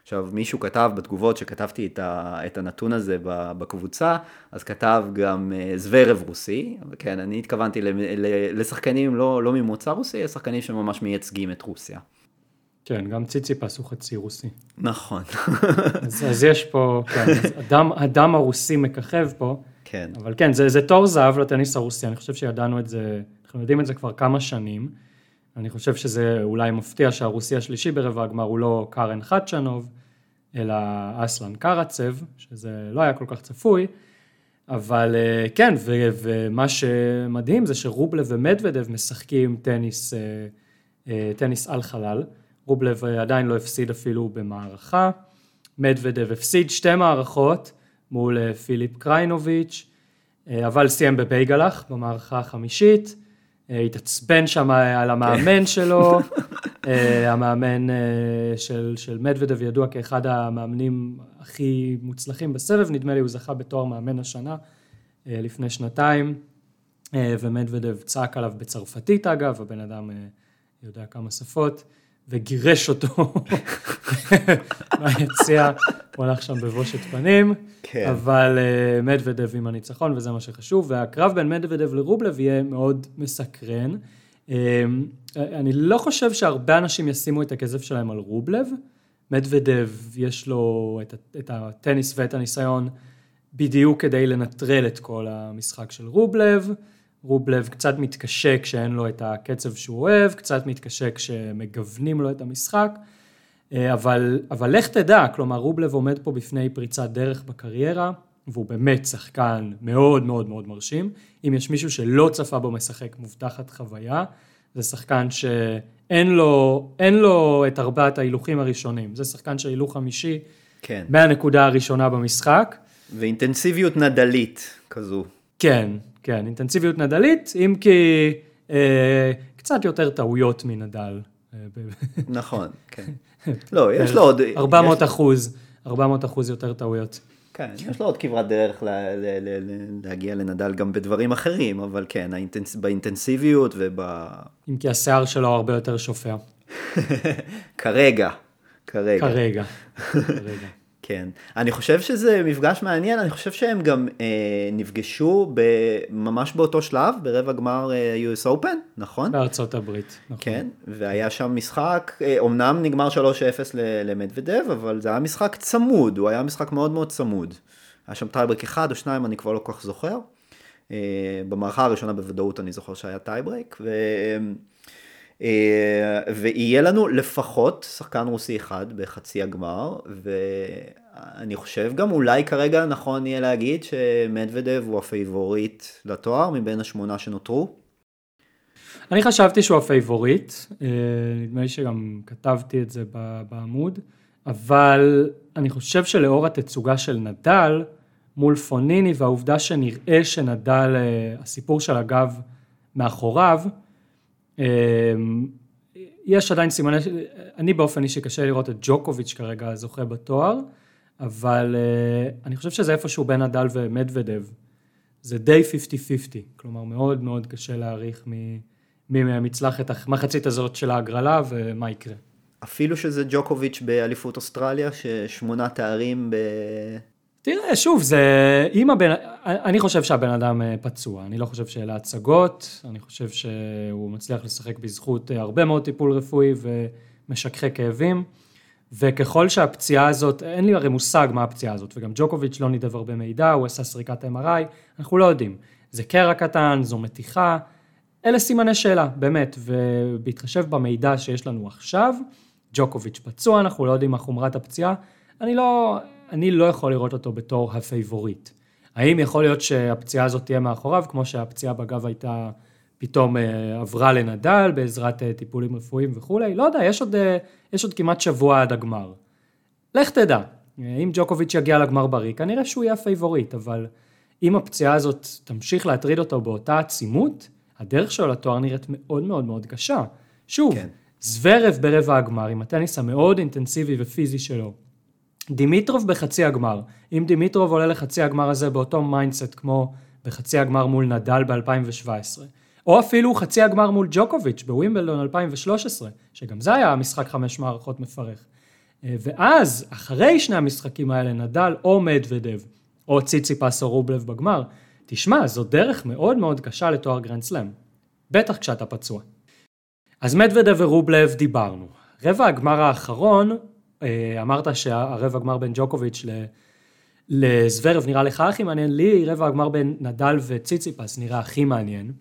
עכשיו מישהו כתב בתגובות שכתבתי את, ה, את הנתון הזה בקבוצה אז כתב גם אה, זוורב רוסי, כן אני התכוונתי לשחקנים לא, לא ממוצא רוסי, שחקנים שממש מייצגים את רוסיה. כן, גם ציציפס הוא חצי רוסי. נכון. אז, אז יש פה, כן, הדם, הדם הרוסי מככב פה. כן. אבל כן, זה, זה תור זהב לטניס הרוסי, אני חושב שידענו את זה, אנחנו יודעים את זה כבר כמה שנים. אני חושב שזה אולי מפתיע שהרוסי השלישי ברבע הגמר הוא לא קארן חדשנוב, אלא אסלן קרצב, שזה לא היה כל כך צפוי. אבל אה, כן, ו, ומה שמדהים זה שרובלב ומדוודב משחקים טניס, אה, אה, טניס על חלל. רובלב עדיין לא הפסיד אפילו במערכה. מדוודב הפסיד שתי מערכות מול אה, פיליפ קריינוביץ', אה, אבל סיים בבייגלח במערכה החמישית. אה, התעצבן שם על המאמן כן. שלו, המאמן של, של מדוודב ידוע כאחד המאמנים הכי מוצלחים בסבב, נדמה לי הוא זכה בתואר מאמן השנה לפני שנתיים, ומדוודב צעק עליו בצרפתית אגב, הבן אדם יודע כמה שפות. וגירש אותו מהיציאה, הוא הלך שם בבושת פנים, כן. אבל uh, מדוודב עם הניצחון וזה מה שחשוב, והקרב בין מדוודב לרובלב יהיה מאוד מסקרן. Uh, אני לא חושב שהרבה אנשים ישימו את הכסף שלהם על רובלב, מדוודב יש לו את, את הטניס ואת הניסיון בדיוק כדי לנטרל את כל המשחק של רובלב. רובלב קצת מתקשה כשאין לו את הקצב שהוא אוהב, קצת מתקשה כשמגוונים לו את המשחק, אה, אבל, אבל לך תדע, כלומר רובלב עומד פה בפני פריצת דרך בקריירה, והוא באמת שחקן מאוד מאוד מאוד מרשים. אם יש מישהו שלא צפה בו משחק מובטחת חוויה, זה שחקן שאין לו, לו את ארבעת ההילוכים הראשונים, זה שחקן של הילוך חמישי, כן. מהנקודה הראשונה במשחק. ואינטנסיביות נדלית כזו. כן, כן, אינטנסיביות נדלית, אם כי אה, קצת יותר טעויות מנדל. אה, נכון, כן. לא, יש לו עוד... 400 אחוז, 400 אחוז יותר טעויות. כן, יש לו עוד כברת דרך להגיע לנדל גם בדברים אחרים, אבל כן, האינטנס... באינטנסיביות וב... אם כי השיער שלו הרבה יותר שופע. כרגע, כרגע. כרגע. כן. אני חושב שזה מפגש מעניין, אני חושב שהם גם אה, נפגשו ב... ממש באותו שלב, ברבע גמר אה, US Open, נכון? בארצות הברית. נכון. כן, והיה שם משחק, אה, אומנם נגמר 3-0 ל- למדוודב, אבל זה היה משחק צמוד, הוא היה משחק מאוד מאוד צמוד. היה שם טייברק אחד או שניים, אני כבר לא כל כך זוכר. אה, במערכה הראשונה בוודאות אני זוכר שהיה טייברק, ו... אה, ויהיה לנו לפחות שחקן רוסי אחד בחצי הגמר, ואני חושב גם אולי כרגע נכון יהיה להגיד שמדוודב הוא הפייבוריט לתואר מבין השמונה שנותרו. אני חשבתי שהוא הפייבוריט, אה, נדמה לי שגם כתבתי את זה בעמוד, אבל אני חושב שלאור התצוגה של נדל מול פוניני והעובדה שנראה שנדל, אה, הסיפור של הגב מאחוריו, אה, יש עדיין סימני, אני באופן אישי קשה לראות את ג'וקוביץ' כרגע זוכה בתואר, אבל אה, אני חושב שזה איפשהו בין נדל ומדוודב. זה די 50-50, כלומר מאוד מאוד קשה להעריך מי מי מהם יצלח את המחצית הזאת של ההגרלה ומה יקרה. אפילו שזה ג'וקוביץ' באליפות אוסטרליה, ששמונה תארים ב... תראה, שוב, זה... אם הבן... אני חושב שהבן אדם אה, פצוע, אני לא חושב שאלה הצגות, אני חושב שהוא מצליח לשחק בזכות אה, הרבה מאוד טיפול רפואי ומשככי כאבים, וככל שהפציעה הזאת, אין לי הרי מושג מה הפציעה הזאת, וגם ג'וקוביץ' לא נידב הרבה מידע, הוא עשה סריקת MRI, אנחנו לא יודעים. זה קרע קטן, זו מתיחה, אלה סימני שאלה, באמת, ובהתחשב במידע שיש לנו עכשיו, ג'וקוביץ' פצוע, אנחנו לא יודעים מה חומרת הפציעה, אני לא, אני לא יכול לראות אותו בתור הפייבוריט. האם יכול להיות שהפציעה הזאת תהיה מאחוריו, כמו שהפציעה בגב הייתה, פתאום אה, עברה לנדל בעזרת אה, טיפולים רפואיים וכולי? לא יודע, יש עוד, אה, יש עוד כמעט שבוע עד הגמר. לך תדע, אם ג'וקוביץ' יגיע לגמר בריא, כנראה שהוא יהיה הפייבוריט, אבל אם הפציעה הזאת תמשיך להטריד אותו באותה עצימות, הדרך שלו לתואר נראית מאוד מאוד מאוד קשה. שוב, כן. כן. זוורב ברבע הגמר, עם הטניס המאוד אינטנסיבי ופיזי שלו. דימיטרוב בחצי הגמר. אם דימיטרוב עולה לחצי הגמר הזה באותו mindset כמו בחצי הגמר מול נדל ב-2017, או אפילו חצי הגמר מול ג'וקוביץ' בווימבלדון 2013, שגם זה היה משחק חמש מערכות מפרך. אה, ואז, אחרי שני המשחקים האלה, נדל או מדוודב, או ציציפס או רובלב בגמר, תשמע, זו דרך מאוד מאוד קשה לתואר גרנד סלאם. בטח כשאתה פצוע. אז מדוודב ורובלב דיברנו. רבע הגמר האחרון, אמרת שהרבע הגמר בין ג'וקוביץ' לזוורב נראה לך הכי מעניין, לי רבע הגמר בין נדל וציציפס נראה הכי מעניין.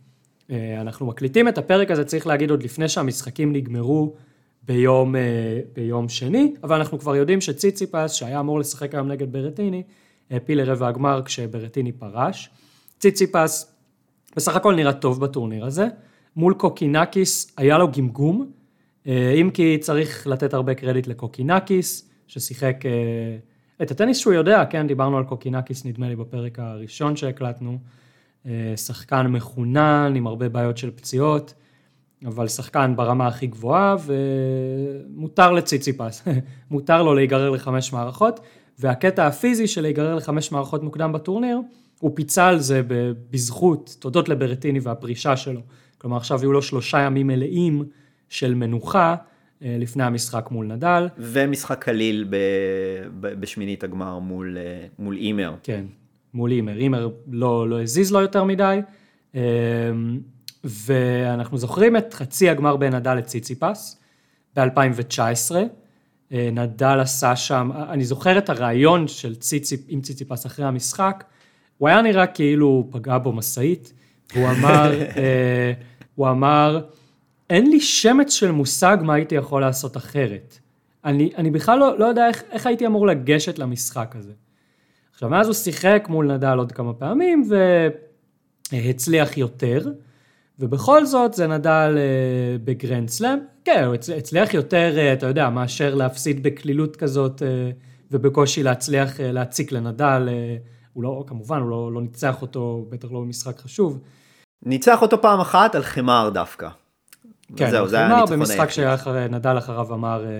אה, אנחנו מקליטים את הפרק הזה, צריך להגיד עוד לפני שהמשחקים נגמרו ביום, אה, ביום שני, אבל אנחנו כבר יודעים שציציפס, שהיה אמור לשחק היום נגד ברטיני, העפיל לרבע הגמר כשברטיני פרש. ציציפס בסך הכל נראה טוב בטורניר הזה. מול קוקינקיס היה לו גמגום, אה, אם כי צריך לתת הרבה קרדיט לקוקינקיס, ששיחק אה, את הטניס שהוא יודע, כן, דיברנו על קוקינקיס נדמה לי בפרק הראשון שהקלטנו. אה, שחקן מחונן עם הרבה בעיות של פציעות, אבל שחקן ברמה הכי גבוהה ומותר לציציפס, מותר לו להיגרר לחמש מערכות, והקטע הפיזי של להיגרר לחמש מערכות מוקדם בטורניר, הוא פיצה על זה בזכות, תודות לברטיני והפרישה שלו. כלומר עכשיו היו לו שלושה ימים מלאים של מנוחה אה, לפני המשחק מול נדל. ומשחק קליל ב... ב... בשמינית הגמר מול, אה, מול אימר. כן, מול אימר. אימר לא, לא הזיז לו יותר מדי. אה, ואנחנו זוכרים את חצי הגמר בין נדל לציציפס ב-2019. אה, נדל עשה שם, אני זוכר את הרעיון של ציציפ, עם ציציפס אחרי המשחק, הוא היה נראה כאילו פגע בו משאית, והוא אמר, הוא אמר, אין לי שמץ של מושג מה הייתי יכול לעשות אחרת. אני, אני בכלל לא, לא יודע איך, איך הייתי אמור לגשת למשחק הזה. עכשיו, מאז הוא שיחק מול נדל עוד כמה פעמים והצליח יותר, ובכל זאת זה נדל אה, בגרנד סלאם. כן, הוא הצ- הצליח יותר, אה, אתה יודע, מאשר להפסיד בקלילות כזאת אה, ובקושי להצליח אה, להציק לנדל. אה, הוא לא, כמובן, הוא לא, לא ניצח אותו, בטח לא במשחק חשוב. ניצח אותו פעם אחת על חמר דווקא. כן, זהו, זה היה במשחק היחיד. שהיה אחרי, נדל אחריו אמר, אה,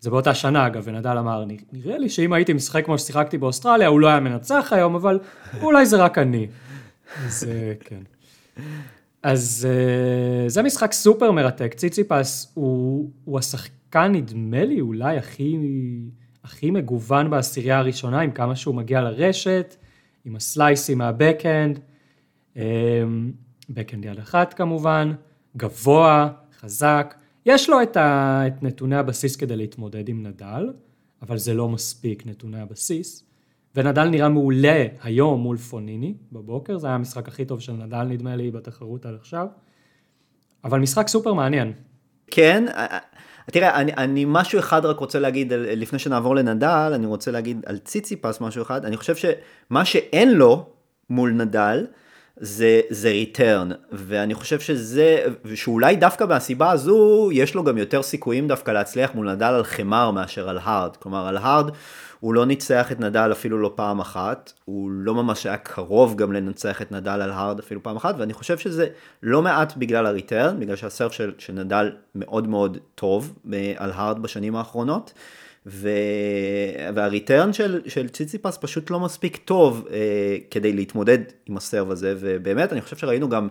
זה באותה שנה אגב, ונדל אמר, נראה לי שאם הייתי משחק כמו ששיחקתי באוסטרליה, הוא לא היה מנצח היום, אבל אולי זה רק אני. אז אה, כן. אז אה, זה משחק סופר מרתק, ציציפס הוא, הוא השחקן, נדמה לי, אולי הכי, הכי מגוון בעשירייה הראשונה, עם כמה שהוא מגיע לרשת, עם הסלייסים מהבקאנד, בקאנד יד אחת כמובן, גבוה, חזק. יש לו את, ה, את נתוני הבסיס כדי להתמודד עם נדל, אבל זה לא מספיק נתוני הבסיס. ונדל נראה מעולה היום מול פוניני בבוקר, זה היה המשחק הכי טוב של נדל נדמה לי בתחרות עד עכשיו. אבל משחק סופר מעניין. כן, אה, אה, תראה, אני, אני משהו אחד רק רוצה להגיד, לפני שנעבור לנדל, אני רוצה להגיד על ציציפס משהו אחד, אני חושב שמה שאין לו מול נדל, זה, זה return, ואני חושב שזה, שאולי דווקא מהסיבה הזו, יש לו גם יותר סיכויים דווקא להצליח מול נדל על חמר מאשר על hard, כלומר על hard הוא לא ניצח את נדל אפילו לא פעם אחת, הוא לא ממש היה קרוב גם לנצח את נדל על הארד אפילו פעם אחת, ואני חושב שזה לא מעט בגלל הריטרן, בגלל שהסרף של, של נדל מאוד מאוד טוב אה, על הארד בשנים האחרונות. ו... והריטרן של, של ציציפס פשוט לא מספיק טוב אה, כדי להתמודד עם הסרב הזה, ובאמת אני חושב שראינו גם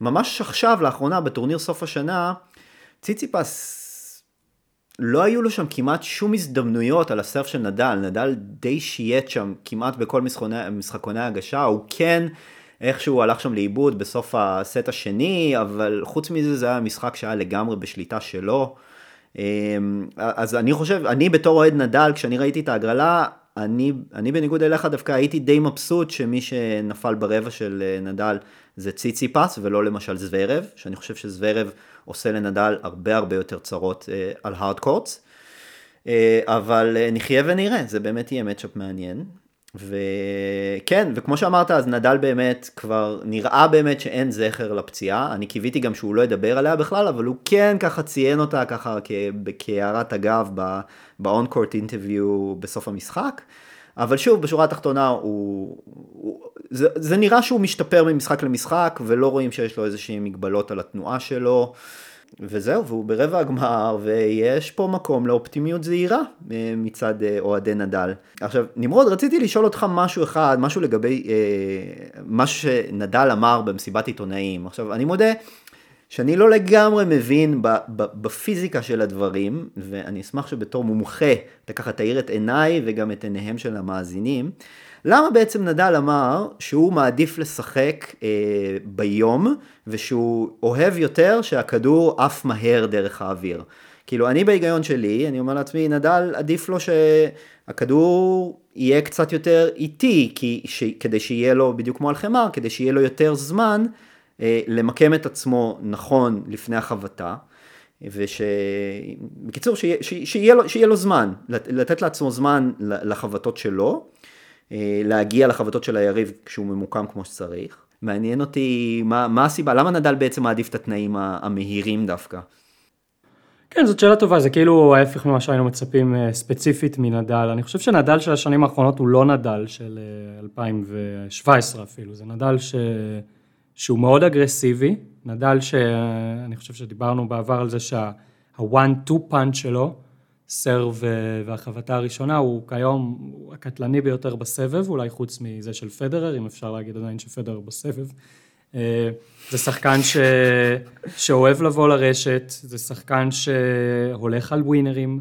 ממש עכשיו, לאחרונה, בטורניר סוף השנה, ציציפס לא היו לו שם כמעט שום הזדמנויות על הסרף של נדל, נדל די שייט שם כמעט בכל משחקוני, משחקוני הגשה, הוא כן איכשהו הלך שם לאיבוד בסוף הסט השני, אבל חוץ מזה זה היה משחק שהיה לגמרי בשליטה שלו. אמ, אז אני חושב, אני בתור אוהד נדל, כשאני ראיתי את ההגרלה, אני, אני בניגוד אליך דווקא הייתי די מבסוט שמי שנפל ברבע של אה, נדל זה ציציפס ולא למשל זוורב, שאני חושב שזוורב עושה לנדל הרבה הרבה יותר צרות אה, על הארד קורטס. אה, אבל אה, נחיה ונראה, זה באמת יהיה מצ'אפ מעניין. וכן, וכמו שאמרת, אז נדל באמת כבר נראה באמת שאין זכר לפציעה, אני קיוויתי גם שהוא לא ידבר עליה בכלל, אבל הוא כן ככה ציין אותה ככה כהערת אגב ב-on-court interview בסוף המשחק. אבל שוב, בשורה התחתונה, הוא, הוא, זה, זה נראה שהוא משתפר ממשחק למשחק, ולא רואים שיש לו איזושהי מגבלות על התנועה שלו. וזהו, והוא ברבע הגמר, ויש פה מקום לאופטימיות זהירה אה, מצד אה, אוהדי נדל. עכשיו, נמרוד, רציתי לשאול אותך משהו אחד, משהו לגבי, אה, משהו שנדל אמר במסיבת עיתונאים. עכשיו, אני מודה שאני לא לגמרי מבין בפיזיקה של הדברים, ואני אשמח שבתור מומחה אתה ככה תאיר את עיניי וגם את עיניהם של המאזינים. למה בעצם נדל אמר שהוא מעדיף לשחק אה, ביום ושהוא אוהב יותר שהכדור עף מהר דרך האוויר? כאילו אני בהיגיון שלי, אני אומר לעצמי, נדל עדיף לו שהכדור יהיה קצת יותר איטי, כי, ש, כדי שיהיה לו, בדיוק כמו על חמר, כדי שיהיה לו יותר זמן אה, למקם את עצמו נכון לפני החבטה. ושבקיצור, שיה, שיהיה, לו, שיהיה לו זמן, לתת לעצמו זמן לחבטות שלו, להגיע לחבטות של היריב כשהוא ממוקם כמו שצריך. מעניין אותי מה, מה הסיבה, למה נדל בעצם מעדיף את התנאים המהירים דווקא? כן, זאת שאלה טובה, זה כאילו ההפך ממה שהיינו מצפים אה, ספציפית מנדל. אני חושב שנדל של השנים האחרונות הוא לא נדל של 2017 אה, אפילו, זה נדל ש... שהוא מאוד אגרסיבי, נדל שאני חושב שדיברנו בעבר על זה שה-one-two punch שלו, סרב והחבטה הראשונה, הוא כיום הקטלני ביותר בסבב, אולי חוץ מזה של פדרר, אם אפשר להגיד עדיין שפדרר בסבב. אה, זה שחקן ש... שאוהב לבוא לרשת, זה שחקן שהולך על ווינרים,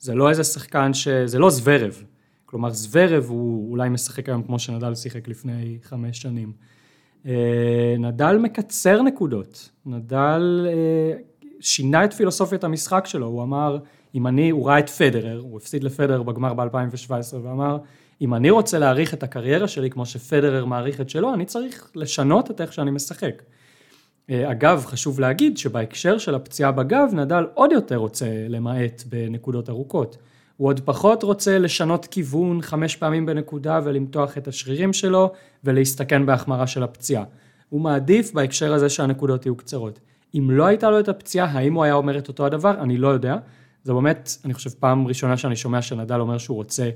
זה לא איזה שחקן ש... זה לא זוורב. כלומר, זוורב הוא אולי משחק היום כמו שנדל שיחק לפני חמש שנים. אה, נדל מקצר נקודות, נדל אה, שינה את פילוסופיית המשחק שלו, הוא אמר, אם אני, הוא ראה את פדרר, הוא הפסיד לפדרר בגמר ב-2017 ואמר, אם אני רוצה להעריך את הקריירה שלי כמו שפדרר מעריך את שלו, אני צריך לשנות את איך שאני משחק. אה, אגב, חשוב להגיד שבהקשר של הפציעה בגב, נדל עוד יותר רוצה למעט בנקודות ארוכות. הוא עוד פחות רוצה לשנות כיוון חמש פעמים בנקודה ולמתוח את השרירים שלו ולהסתכן בהחמרה של הפציעה. הוא מעדיף בהקשר הזה שהנקודות יהיו קצרות. אם לא הייתה לו את הפציעה, האם הוא היה אומר את אותו הדבר? אני לא יודע. זה באמת, אני חושב, פעם ראשונה שאני שומע שנדל אומר שהוא רוצה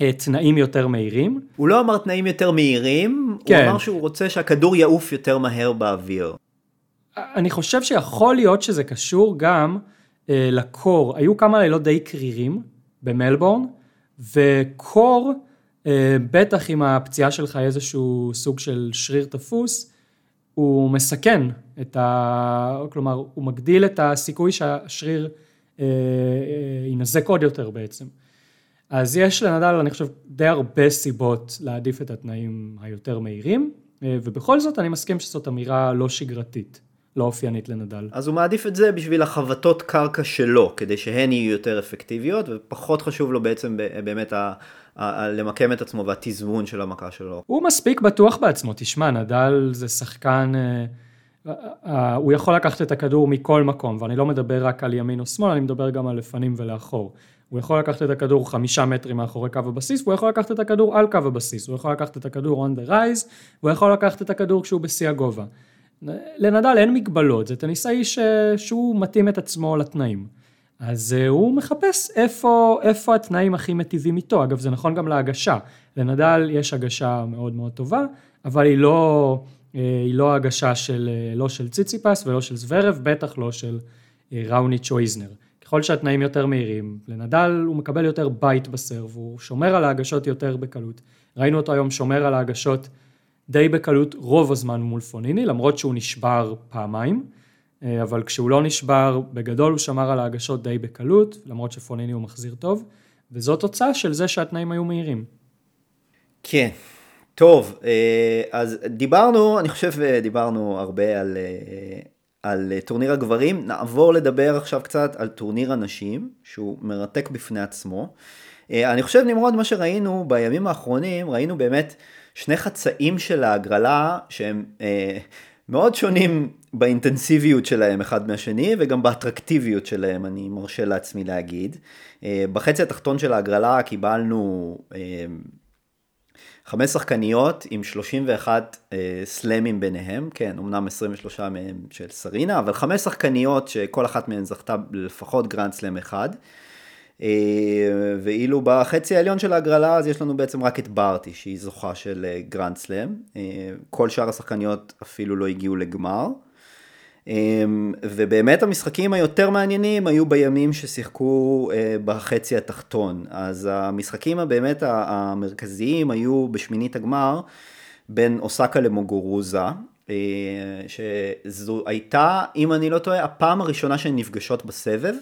אה, תנאים יותר מהירים. הוא לא אמר תנאים יותר מהירים, כן. הוא אמר שהוא רוצה שהכדור יעוף יותר מהר באוויר. אני חושב שיכול להיות שזה קשור גם אה, לקור, היו כמה לילות די קרירים במלבורן, וקור, אה, בטח אם הפציעה שלך היא איזשהו סוג של שריר תפוס, הוא מסכן את ה... כלומר, הוא מגדיל את הסיכוי שהשריר יינזק עוד יותר בעצם. אז יש לנדל, אני חושב, די הרבה סיבות להעדיף את התנאים היותר מהירים, ובכל זאת אני מסכים שזאת אמירה לא שגרתית. לא אופיינית לנדל. אז הוא מעדיף את זה בשביל החבטות קרקע שלו, כדי שהן יהיו יותר אפקטיביות, ופחות חשוב לו בעצם באמת ה... למקם את עצמו והתזמון של המכה שלו. הוא מספיק בטוח בעצמו, תשמע, נדל זה שחקן, אה, אה, אה, הוא יכול לקחת את הכדור מכל מקום, ואני לא מדבר רק על ימין או שמאל, אני מדבר גם על לפנים ולאחור. הוא יכול לקחת את הכדור חמישה מטרים מאחורי קו הבסיס, והוא יכול לקחת את הכדור על קו הבסיס, הוא יכול לקחת את הכדור on the rise, והוא יכול לקחת את הכדור כשהוא בשיא הגובה. לנדל אין מגבלות, זה טניסאי ש... שהוא מתאים את עצמו לתנאים. אז הוא מחפש איפה, איפה התנאים הכי מטיבים איתו, אגב זה נכון גם להגשה, לנדל יש הגשה מאוד מאוד טובה, אבל היא לא, היא לא הגשה של, uh, לא של ציציפס ולא של זוורב, בטח לא של uh, ראוניץ' או איזנר. ככל שהתנאים יותר מהירים, לנדל הוא מקבל יותר בית בסרב, הוא שומר על ההגשות יותר בקלות. ראינו אותו היום שומר על ההגשות די בקלות רוב הזמן מול פוניני, למרות שהוא נשבר פעמיים, אה, אבל כשהוא לא נשבר, בגדול הוא שמר על ההגשות די בקלות, למרות שפוניני הוא מחזיר טוב, וזו תוצאה של זה שהתנאים היו מהירים. כן, טוב, אה, אז דיברנו, אני חושב אה, דיברנו הרבה על, על טורניר הגברים, נעבור לדבר עכשיו קצת על טורניר הנשים, שהוא מרתק בפני עצמו. אני חושב נמרוד, מה שראינו בימים האחרונים, ראינו באמת שני חצאים של ההגרלה שהם אה, מאוד שונים באינטנסיביות שלהם אחד מהשני וגם באטרקטיביות שלהם אני מרשה לעצמי להגיד. אה, בחצי התחתון של ההגרלה קיבלנו אה, חמש שחקניות עם 31 אה, סלאמים ביניהם, כן, אמנם 23 מהם של סרינה, אבל חמש שחקניות שכל אחת מהן זכתה לפחות גרנד סלאם אחד. אה, ואילו בחצי העליון של ההגרלה אז יש לנו בעצם רק את ברטי שהיא זוכה של אה, גרנד סלאם, אה, כל שאר השחקניות אפילו לא הגיעו לגמר. ובאמת המשחקים היותר מעניינים היו בימים ששיחקו בחצי התחתון. אז המשחקים הבאמת המרכזיים היו בשמינית הגמר בין אוסקה למוגורוזה, שזו הייתה, אם אני לא טועה, הפעם הראשונה שהן נפגשות בסבב.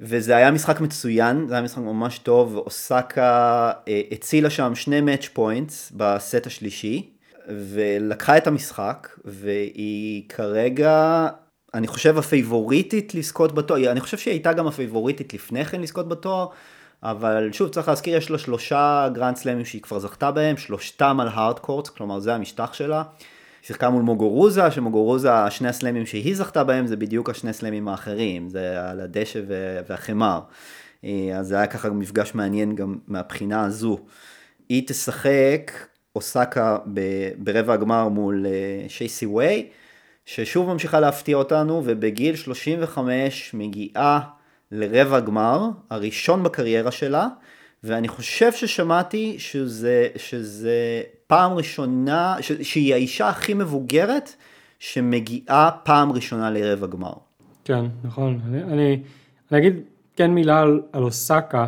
וזה היה משחק מצוין, זה היה משחק ממש טוב, אוסקה אה, הצילה שם שני match points בסט השלישי, ולקחה את המשחק, והיא כרגע, אני חושב הפייבוריטית לזכות בתואר, אני חושב שהיא הייתה גם הפייבוריטית לפני כן לזכות בתואר, אבל שוב צריך להזכיר, יש לה שלושה גרנד סלאמים שהיא כבר זכתה בהם, שלושתם על hard courts, כלומר זה המשטח שלה. שיחקה מול מוגורוזה, שמוגורוזה, שני הסלמים שהיא זכתה בהם זה בדיוק השני סלמים האחרים, זה על הדשא והחמר. אה, אז זה היה ככה מפגש מעניין גם מהבחינה הזו. היא תשחק אוסקה ברבע הגמר מול אה, שייסי ווי, ששוב ממשיכה להפתיע אותנו, ובגיל 35 מגיעה לרבע גמר, הראשון בקריירה שלה, ואני חושב ששמעתי שזה, שזה פעם ראשונה, ש, שהיא האישה הכי מבוגרת שמגיעה פעם ראשונה לרבע גמר. כן, נכון. אני, אני, אני אגיד כן מילה על, על אוסקה.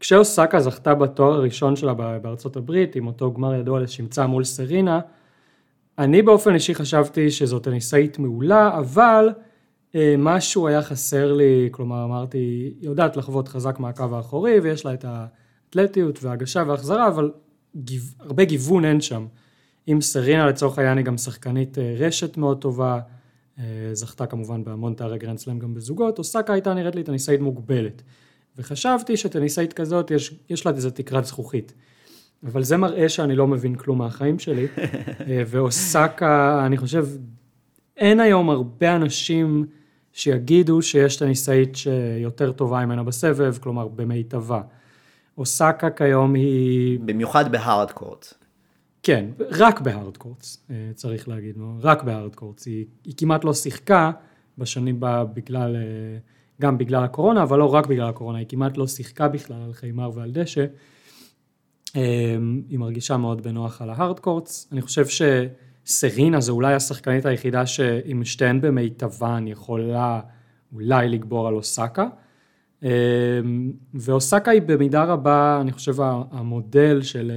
כשאוסקה זכתה בתואר הראשון שלה בארצות הברית, עם אותו גמר ידוע לשמצה מול סרינה, אני באופן אישי חשבתי שזאת טניסאית מעולה, אבל אה, משהו היה חסר לי, כלומר אמרתי, היא יודעת לחוות חזק מהקו האחורי ויש לה את האתלטיות והגשה והחזרה, אבל גיו, הרבה גיוון אין שם. עם סרינה לצורך העניין היא גם שחקנית אה, רשת מאוד טובה, אה, זכתה כמובן בהמון תארי גרנד סלאם גם בזוגות, אוסקה הייתה נראית לי טניסאית מוגבלת. וחשבתי שטניסאית כזאת יש, יש לה איזה תקרת זכוכית. אבל זה מראה שאני לא מבין כלום מהחיים שלי, ואוסקה, אני חושב, אין היום הרבה אנשים שיגידו שיש טניסאית שיותר טובה ממנה בסבב, כלומר במיטבה. אוסקה כיום היא... במיוחד ב hard courts. כן, רק בהארד קורטס, אה, צריך להגיד, רק בהארד קורטס. היא, היא כמעט לא שיחקה בשנים בה בגלל, אה, גם בגלל הקורונה, אבל לא רק בגלל הקורונה, היא כמעט לא שיחקה בכלל על חיימר ועל דשא. אה, היא מרגישה מאוד בנוח על ההארד קורטס. אני חושב סרינה זה אולי השחקנית היחידה שעם שתיהן במיטבן יכולה אולי לגבור על אוסקה. אמ, ואוסקה היא במידה רבה, אני חושב, המודל של,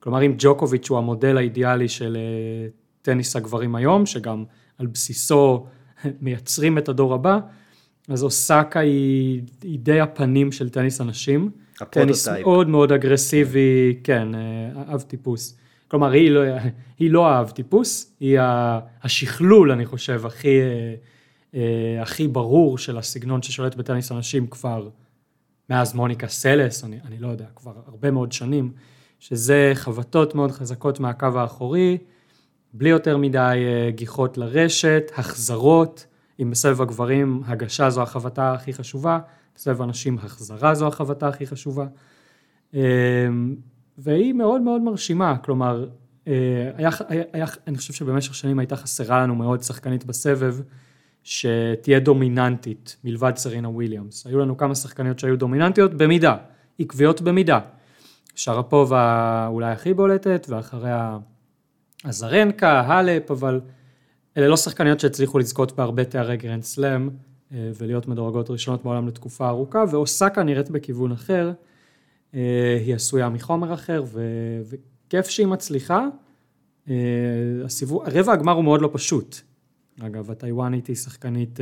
כלומר אם ג'וקוביץ' הוא המודל האידיאלי של אה, טניס הגברים היום, שגם על בסיסו מייצרים את הדור הבא, אז אוסקה היא, היא די הפנים של טניס הנשים. טניס מאוד מאוד אגרסיבי, כן, אה, אב טיפוס. כלומר, היא לא, היא לא האב טיפוס, היא השכלול, אני חושב, הכי, אה, אה, הכי ברור של הסגנון ששולט בטניס הנשים כבר מאז מוניקה סלס, אני, אני לא יודע, כבר הרבה מאוד שנים, שזה חבטות מאוד חזקות מהקו האחורי, בלי יותר מדי גיחות לרשת, החזרות, אם בסבב הגברים הגשה זו החבטה הכי חשובה, בסבב הנשים החזרה זו החבטה הכי חשובה. אמ, והיא מאוד מאוד מרשימה, כלומר, אה, היה, היה, היה, אני חושב שבמשך שנים הייתה חסרה לנו מאוד שחקנית בסבב שתהיה דומיננטית מלבד סרינה וויליאמס. היו לנו כמה שחקניות שהיו דומיננטיות במידה, עקביות במידה. שרפובה אולי הכי בולטת, ואחריה אזרנקה, האלפ, אבל אלה לא שחקניות שהצליחו לזכות בהרבה תארי גרנד סלאם אה, ולהיות מדורגות ראשונות בעולם לתקופה ארוכה, ואוסקה נראית בכיוון אחר, אה, היא עשויה מחומר אחר, ו... וכיף שהיא מצליחה. אה, הסיבוב, רבע הגמר הוא מאוד לא פשוט. אגב, הטיוואנית היא שחקנית,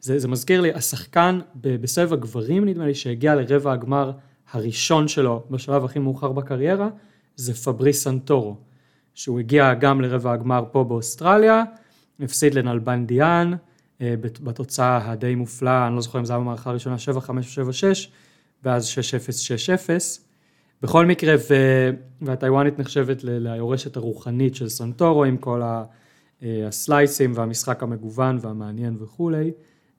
זה, זה מזכיר לי, השחקן בסבב הגברים נדמה לי שהגיע לרבע הגמר הראשון שלו בשלב הכי מאוחר בקריירה, זה פבריס סנטורו, שהוא הגיע גם לרבע הגמר פה באוסטרליה, הפסיד לנלבנדיאן, אה, בתוצאה הדי מופלאה, אני לא זוכר אם זה היה במערכה הראשונה 7-5 או 7-6, ואז 6-0-6-0. בכל מקרה, ו... והטיוואנית נחשבת ליורשת הרוחנית של סנטורו, עם כל אה, הסלייסים והמשחק המגוון והמעניין וכולי.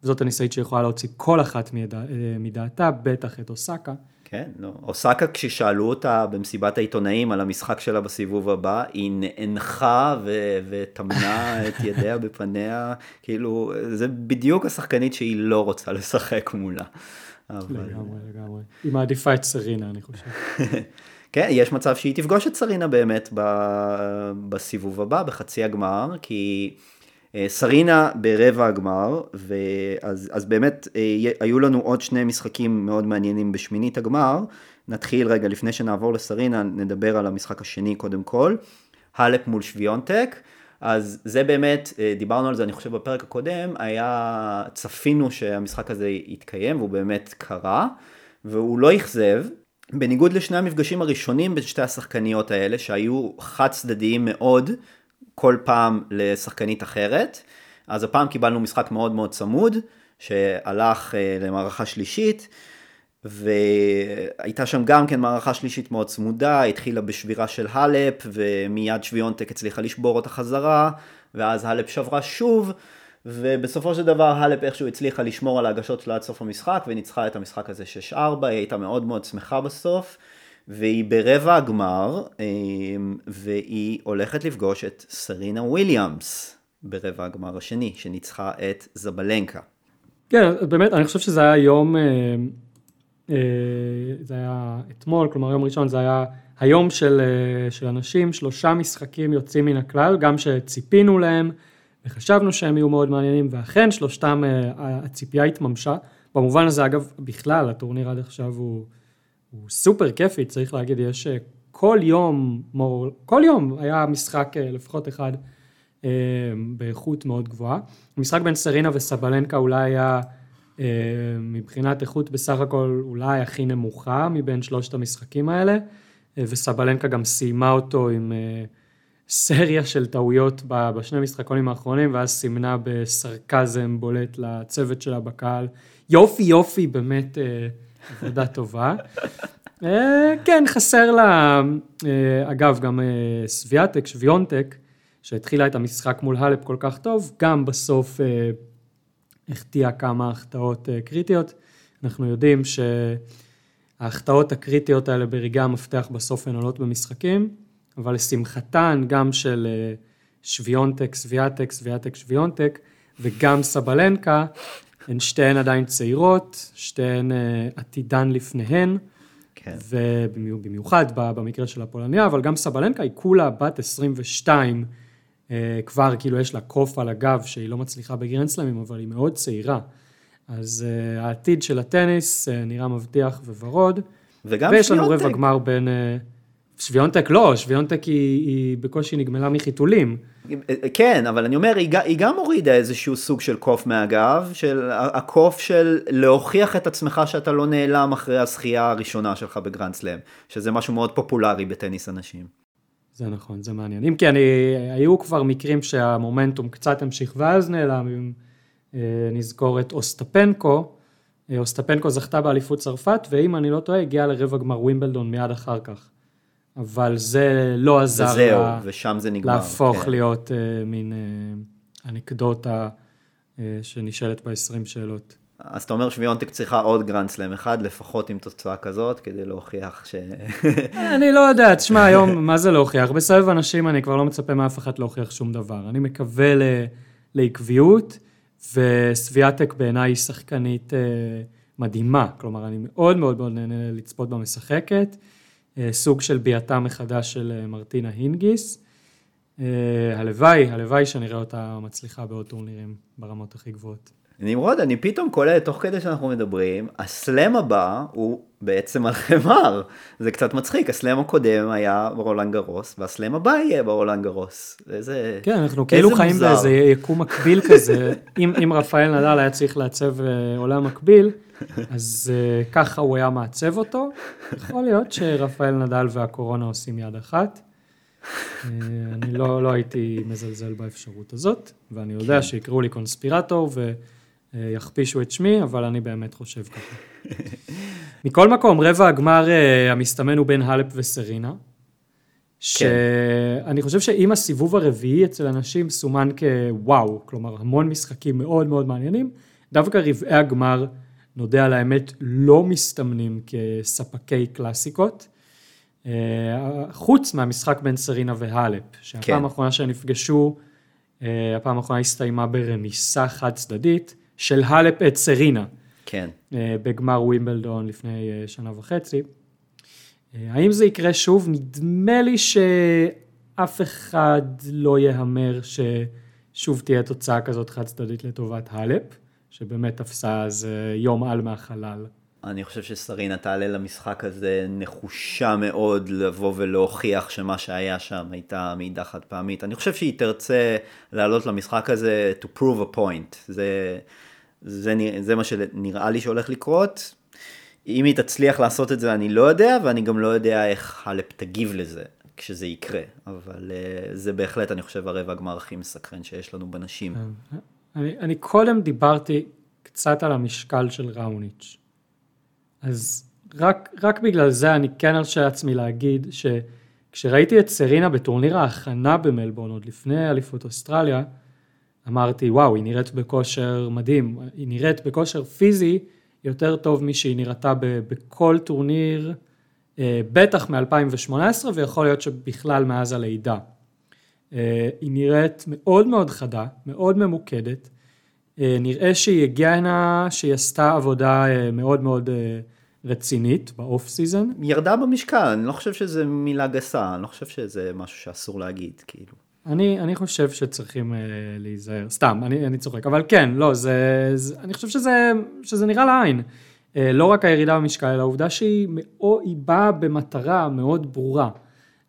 וזאת הניסאית שיכולה להוציא כל אחת מדע... אה, מדעתה, בטח את אוסקה. כן, לא. אוסקה כששאלו אותה במסיבת העיתונאים על המשחק שלה בסיבוב הבא, היא נאנחה ו- וטמנה את ידיה בפניה, כאילו, זה בדיוק השחקנית שהיא לא רוצה לשחק מולה. אבל... לגמרי, לגמרי. היא מעדיפה את סרינה, אני חושב. כן, יש מצב שהיא תפגוש את סרינה באמת בסיבוב הבא, בחצי הגמר, כי... אה, סרינה ברבע הגמר, ואז, אז באמת אה, היו לנו עוד שני משחקים מאוד מעניינים בשמינית הגמר. נתחיל רגע, לפני שנעבור לסרינה, נדבר על המשחק השני קודם כל. האלפ מול שוויונטק. אז זה באמת, אה, דיברנו על זה אני חושב בפרק הקודם, היה, צפינו שהמשחק הזה יתקיים והוא באמת קרה, והוא לא אכזב. בניגוד לשני המפגשים הראשונים בין שתי השחקניות האלה, שהיו חד צדדיים מאוד, כל פעם לשחקנית אחרת. אז הפעם קיבלנו משחק מאוד מאוד צמוד, שהלך אה, למערכה שלישית, והייתה שם גם כן מערכה שלישית מאוד צמודה, התחילה בשבירה של האלפ, ומיד שוויונטק הצליחה לשבור אותה חזרה, ואז האלפ שברה שוב, ובסופו של דבר האלפ איכשהו הצליחה לשמור על ההגשות שלה עד סוף המשחק, וניצחה את המשחק הזה 6-4, היא הייתה מאוד מאוד שמחה בסוף. והיא ברבע הגמר, אמ, והיא הולכת לפגוש את סרינה וויליאמס ברבע הגמר השני, שניצחה את זבלנקה. כן, באמת, אני חושב שזה היה יום, אה, אה, זה היה אתמול, כלומר יום ראשון זה היה היום של, אה, של אנשים, שלושה משחקים יוצאים מן הכלל, גם שציפינו להם וחשבנו שהם יהיו מאוד מעניינים, ואכן שלושתם, הציפייה התממשה. במובן הזה, אגב, בכלל, הטורניר עד עכשיו הוא... הוא סופר כיפי, צריך להגיד, יש אה, כל יום, כל יום היה משחק אה, לפחות אחד אה, באיכות מאוד גבוהה. המשחק בין סרינה וסבלנקה אולי היה מבחינת איכות בסך הכל אולי הכי נמוכה מבין שלושת המשחקים האלה, וסבלנקה גם סיימה אותו עם סריה של טעויות בשני משחקונים האחרונים, ואז סימנה בסרקזם בולט לצוות שלה בקהל. יופי יופי, באמת עבודה טובה. אה, כן, חסר לה, אה, אגב, גם אה, סביאטק, שוויונטק, שהתחילה את המשחק מול האלפ כל כך טוב, גם בסוף החטיאה כמה החטאות קריטיות. אנחנו יודעים שההחטאות הקריטיות האלה ברגעי המפתח בסוף הן עולות במשחקים, אבל לשמחתן גם של שוויונטק, סביאטק, סביאטק, שוויונטק, וגם סבלנקה, הן שתיהן עדיין צעירות, שתיהן עתידן לפניהן. כן. ובמיוחד במקרה של הפולניה, אבל גם סבלנקה היא כולה בת 22, אה, כבר כאילו יש לה קוף על הגב שהיא לא מצליחה בגרנדסלמים, אבל היא מאוד צעירה. אז uh, העתיד של הטניס נראה מבטיח וורוד. וגם ויש לנו. רבע גמר בין... שוויונטק לא, שוויונטק היא, היא בקושי נגמלה מחיתולים. כן, אבל אני אומר, היא, היא גם הורידה איזשהו סוג של קוף מהגב, של הקוף של להוכיח את עצמך שאתה לא נעלם אחרי הזכייה הראשונה שלך בגרנד סלאם, שזה משהו מאוד פופולרי בטניס הנשים. זה נכון, זה מעניין. אם כי אני, היו כבר מקרים שהמומנטום קצת המשיך ואז נעלם, אם אה, נזכור את אוסטפנקו, אה, אוסטפנקו זכתה באליפות צרפת, ואם אני לא טועה, הגיעה לרבע גמר ווימבלדון מיד אחר כך. אבל זה לא עזר וזהו, לה ושם זה נגמר. להפוך כן. להיות אה, מין אה, אנקדוטה אה, שנשאלת ב-20 שאלות. אז אתה אומר שוויונטק צריכה עוד גרנד סלאם אחד, לפחות עם תוצאה כזאת, כדי להוכיח ש... אני לא יודע, תשמע, היום, מה זה להוכיח? בסבב הנשים אני כבר לא מצפה מאף אחד להוכיח שום דבר. אני מקווה ל... לעקביות, וסביאטק בעיניי היא שחקנית אה, מדהימה. כלומר, אני מאוד מאוד מאוד נהנה לצפות בה משחקת. אה, סוג של ביאתה מחדש של אה, מרטינה הינגיס. אה, הלוואי, הלוואי שנראה אותה מצליחה בעוד טורנירים ברמות הכי גבוהות. נמרוד, אני פתאום קולט, תוך כדי שאנחנו מדברים, הסלאם הבא הוא בעצם על חמר. זה קצת מצחיק, הסלאם הקודם היה ברולנד גרוס, והסלאם הבא יהיה ברולנד גרוס. איזה... כן, אנחנו כאילו חיים מוזר. באיזה יקום מקביל כזה. אם, אם רפאל נדל היה צריך לעצב עולם מקביל, אז אה, ככה הוא היה מעצב אותו. יכול להיות שרפאל נדל והקורונה עושים יד אחת. אה, אני לא, לא הייתי מזלזל באפשרות הזאת, ואני יודע כן. שיקראו לי קונספירטור ויכפישו את שמי, אבל אני באמת חושב ככה. מכל מקום, רבע הגמר אה, המסתמן הוא בין האלפ וסרינה. שאני חושב שאם הסיבוב הרביעי אצל אנשים סומן כוואו, כלומר המון משחקים מאוד מאוד מעניינים, דווקא רבעי הגמר, נודה על האמת, לא מסתמנים כספקי קלאסיקות. אה, חוץ מהמשחק בין סרינה והאלפ, שהפעם כן. האחרונה שהם נפגשו, אה, הפעם האחרונה הסתיימה ברמיסה חד צדדית של האלפ את סרינה. כן. אה, בגמר ווימבלדון לפני שנה וחצי. האם זה יקרה שוב? נדמה לי שאף אחד לא יהמר ששוב תהיה תוצאה כזאת חד צדדית לטובת האלפ, שבאמת תפסה אז אה, יום על מהחלל. אני חושב שסרינה תעלה למשחק הזה נחושה מאוד לבוא ולהוכיח שמה שהיה שם הייתה מעידה חד פעמית. אני חושב שהיא תרצה לעלות למשחק הזה to prove a point. זה, זה, זה מה שנראה לי שהולך לקרות. אם היא תצליח לעשות את זה אני לא יודע, ואני גם לא יודע איך הלפ תגיב לזה כשזה יקרה. אבל uh, זה בהחלט, אני חושב, הרבע הגמר הכי מסקרן שיש לנו בנשים. אני, אני קודם דיברתי קצת על המשקל של ראוניץ'. אז רק, רק בגלל זה אני כן ארשה לעצמי להגיד שכשראיתי את סרינה בטורניר ההכנה במלבורן עוד לפני אליפות אוסטרליה, אמרתי וואו היא נראית בכושר מדהים, היא נראית בכושר פיזי יותר טוב משהיא נראתה ב- בכל טורניר, אה, בטח מ-2018 ויכול להיות שבכלל מאז הלידה. אה, היא נראית מאוד מאוד חדה, מאוד ממוקדת. אה, נראה שהיא הגיעה הנה, שהיא עשתה עבודה אה, מאוד מאוד רצינית באוף סיזון. היא ירדה במשקל, אני לא חושב שזה מילה גסה, אני לא חושב שזה משהו שאסור להגיד, כאילו. אני, אני חושב שצריכים אה, להיזהר, סתם, אני, אני צוחק, אבל כן, לא, זה, זה, אני חושב שזה, שזה נראה לעין. אה, לא רק הירידה במשקל, אלא העובדה שהיא מאוד, באה במטרה מאוד ברורה.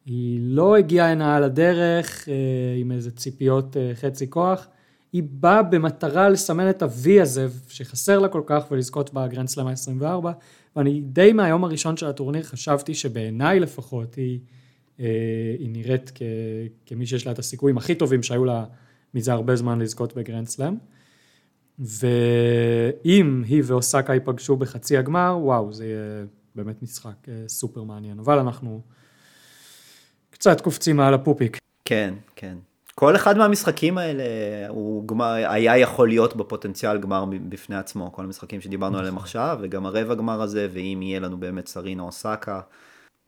היא לא הגיעה הנה על הדרך אה, עם איזה ציפיות אה, חצי כוח, היא באה במטרה לסמן את ה-V הזה שחסר לה כל כך ולזכות בגרנד סלאם ה-24, ואני די מהיום הראשון של הטורניר חשבתי שבעיניי לפחות היא, אה, היא נראית כ, כמי שיש לה את הסיכויים הכי טובים שהיו לה מזה הרבה זמן לזכות בגרנד סלאם. ואם היא ואוסקה ייפגשו בחצי הגמר, וואו, זה יהיה באמת משחק סופר מעניין. אבל אנחנו קצת קופצים מעל הפופיק. כן, כן. כל אחד מהמשחקים האלה הוא גמר, היה יכול להיות בפוטנציאל גמר בפני עצמו, כל המשחקים שדיברנו עליהם עכשיו, וגם הרבע גמר הזה, ואם יהיה לנו באמת סרינה אוסקה,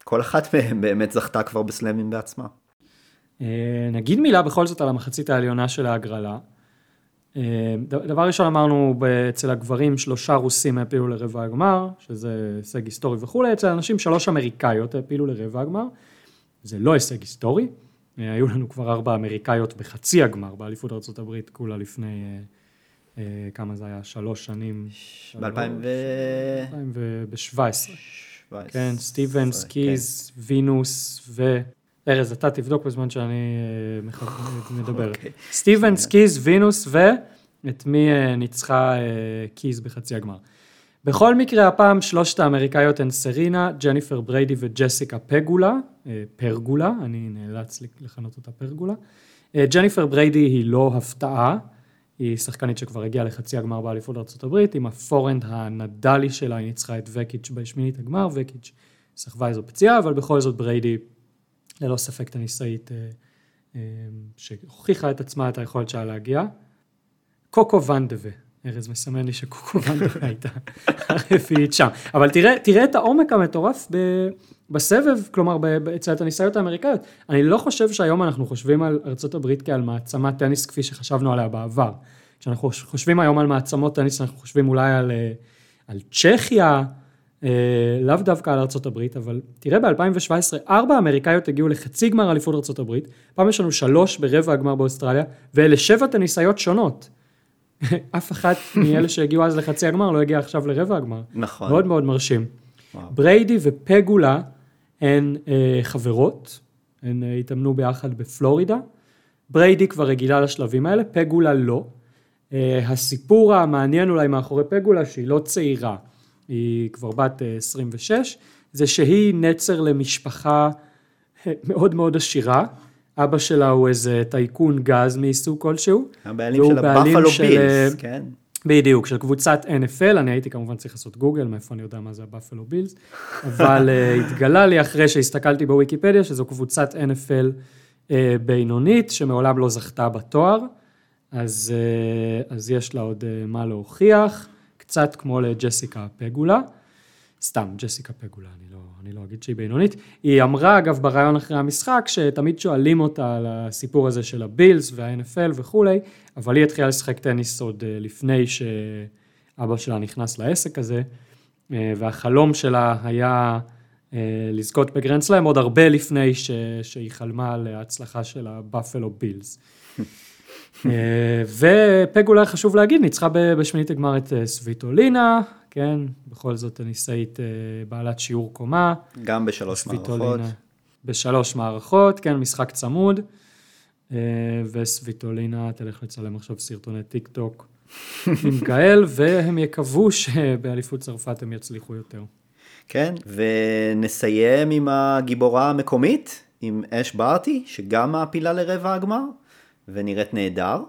כל אחת מהם באמת זכתה כבר בסלאמים בעצמה. אה, נגיד מילה בכל זאת על המחצית העליונה של ההגרלה. אה, דבר ראשון אמרנו אצל הגברים שלושה רוסים העפילו לרבע הגמר, שזה הישג היסטורי וכולי, אצל הנשים שלוש אמריקאיות העפילו לרבע הגמר, זה לא הישג היסטורי, אה, היו לנו כבר ארבע אמריקאיות בחצי הגמר באליפות ארה"ב, כולה לפני, אה, אה, כמה זה היה? שלוש שנים. ב-2017. כן, סטיבנס, קיז, וינוס ו... ארז, אתה תבדוק בזמן שאני מדבר. אוקיי. סטיבנס, קיז, וינוס ו... את מי ניצחה קיז בחצי הגמר. בכל מקרה, הפעם שלושת האמריקאיות הן סרינה, ג'ניפר בריידי וג'סיקה פגולה, אה, פרגולה, אני נאלץ לכנות אותה פרגולה. אה, ג'ניפר בריידי היא לא הפתעה, היא שחקנית שכבר הגיעה לחצי הגמר באליפות ארה"ב, עם הפורהנד הנדאלי שלה, היא ניצחה את וקיץ' בשמינית הגמר, וקיץ' סחבה איזו פציעה, אבל בכל זאת בריידי ללא ספק טניסאית אה, שהוכיחה את עצמה, את היכולת שלה להגיע. קוקו ונדבה, ארז מסמן לי שקוקו ונדרה הייתה הרביעית שם. אבל תראה, תראה את העומק המטורף בסבב, כלומר אצל הטניסאיות האמריקאיות. אני לא חושב שהיום אנחנו חושבים על ארה"ב כעל מעצמת טניס כפי שחשבנו עליה בעבר. כשאנחנו חושבים היום על מעצמות טניס, אנחנו חושבים אולי על, אה, על צ'כיה, אה, לאו דווקא על ארה"ב, אבל תראה ב-2017, ארבע אמריקאיות הגיעו לחצי גמר אליפות ארה"ב, פעם יש לנו שלוש ברבע הגמר באוסטרליה, ואלה שבע טניסאיות שונות. אף אחת מאלה שהגיעו אז לחצי הגמר לא הגיעה עכשיו לרבע הגמר. נכון. מאוד מאוד מרשים. וואו. בריידי ופגולה הן אה, חברות, הן אה, התאמנו ביחד בפלורידה. בריידי כבר רגילה לשלבים האלה, פגולה לא. אה, הסיפור המעניין אולי מאחורי פגולה, שהיא לא צעירה, היא כבר בת אה, 26, זה שהיא נצר למשפחה אה, מאוד מאוד עשירה. אבא שלה הוא איזה טייקון גז מסוג כלשהו. הבעלים של הבאפלו בילס, כן. בדיוק, של קבוצת NFL, אני הייתי כמובן צריך לעשות גוגל, מאיפה אני יודע מה זה הבאפלו בילס, אבל uh, התגלה לי אחרי שהסתכלתי בוויקיפדיה שזו קבוצת NFL אה, בינונית, שמעולם לא זכתה בתואר, אז, uh, אז יש לה עוד מה להוכיח, קצת כמו לג'סיקה פגולה, סתם, ג'סיקה פגולה, אני לא, אגיד שהיא בינונית. היא אמרה, אגב, בריאיון אחרי המשחק, שתמיד שואלים אותה על הסיפור הזה של הבילס וה-NFL וכולי, אבל היא התחילה לשחק טניס עוד אה, לפני שאבא שלה נכנס לעסק הזה, אה, והחלום שלה היה אה, לזכות בגרנד סלאם עוד הרבה לפני ש... שהיא חלמה על ההצלחה של הבאפלו בילס. ופגולה, חשוב להגיד, ניצחה בשמינית הגמר את סוויטולינה, כן, בכל זאת טניסאית אה, בעלת שיעור קומה. גם בשלוש מערכות. בשלוש מערכות, כן, משחק צמוד. אה, וסוויטולינה תלך לצלם עכשיו סרטוני טיק טוק עם גאל, והם יקוו שבאליפות צרפת הם יצליחו יותר. כן, ונסיים עם הגיבורה המקומית, עם אש ברטי, שגם מעפילה לרבע הגמר, ונראית נהדר.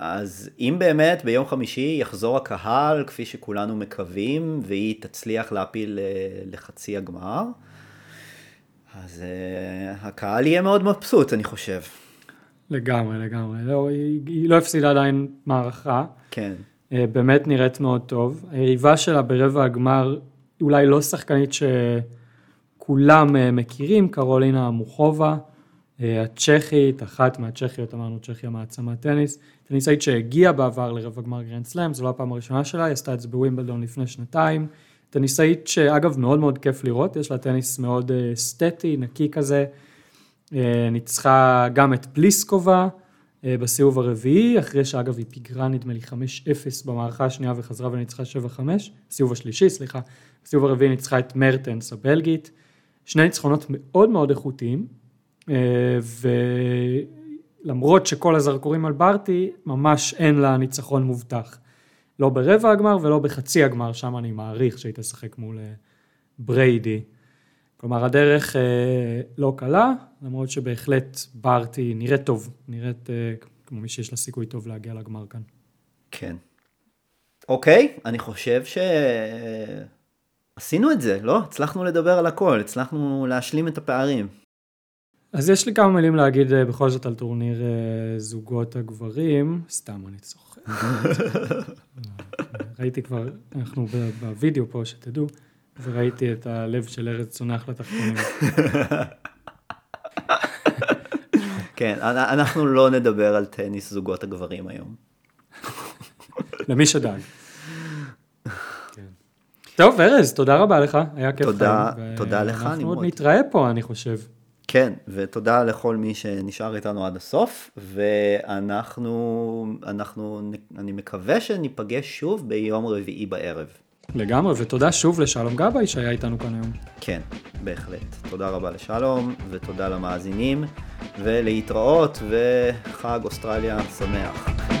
אז אם באמת ביום חמישי יחזור הקהל, כפי שכולנו מקווים, והיא תצליח להפיל אה, לחצי הגמר, אז uh, הקהל יהיה מאוד מבסוט, אני חושב. לגמרי, לגמרי. לא, היא, היא לא הפסידה עדיין מערכה. כן. אה, באמת נראית מאוד טוב. היריבה שלה ברבע הגמר, אולי לא שחקנית שכולם אה, מכירים, קרולינה מוחובה. אה, הצ'כית, אחת מהצ'כיות, אמרנו צ'כיה מעצמת טניס, טניסאית שהגיעה בעבר לרבע גמר גרנד סלאם, זו לא הפעם הראשונה שלה, היא עשתה את זה בווימבלדון לפני שנתיים, טניסאית שאגב מאוד מאוד כיף לראות, יש לה טניס מאוד אה, אסתטי, נקי כזה, אה, ניצחה גם את פליסקובה בסיבוב הרביעי, אחרי שאגב היא פיגרה נדמה לי 5-0 במערכה השנייה וחזרה וניצחה 7-5, סיבוב השלישי, סליחה, בסיבוב הרביעי ניצחה את מרטנס הבלגית, שני ניצחונות מאוד מאוד איכותיים, אה, ולמרות שכל הזרקורים על ברטי, ממש אין לה ניצחון מובטח. לא ברבע הגמר ולא בחצי הגמר, שם אני מעריך שהיא תשחק מול אה, בריידי. כלומר, הדרך אה, לא קלה, למרות שבהחלט ברטי נראית טוב, נראית כמו מי שיש לה סיכוי טוב להגיע לגמר כאן. כן. אוקיי, אני חושב ש... עשינו את זה, לא? הצלחנו לדבר על הכל, הצלחנו להשלים את הפערים. אז יש לי כמה מילים להגיד אה, בכל זאת על טורניר אה, זוגות הגברים, סתם אני צוחק. ראיתי כבר, אנחנו בווידאו פה, שתדעו, וראיתי את הלב של ארץ צונח לתחתונים. כן, אנחנו לא נדבר על טניס זוגות הגברים היום. למי שדאג. טוב, ארז, תודה רבה לך, היה כיף. תודה, תודה לך. אנחנו עוד נתראה פה, אני חושב. כן, ותודה לכל מי שנשאר איתנו עד הסוף, ואנחנו, אנחנו, אני מקווה שניפגש שוב ביום רביעי בערב. לגמרי, ותודה שוב לשלום גבאי שהיה איתנו כאן היום. כן, בהחלט. תודה רבה לשלום, ותודה למאזינים, ולהתראות, וחג אוסטרליה שמח.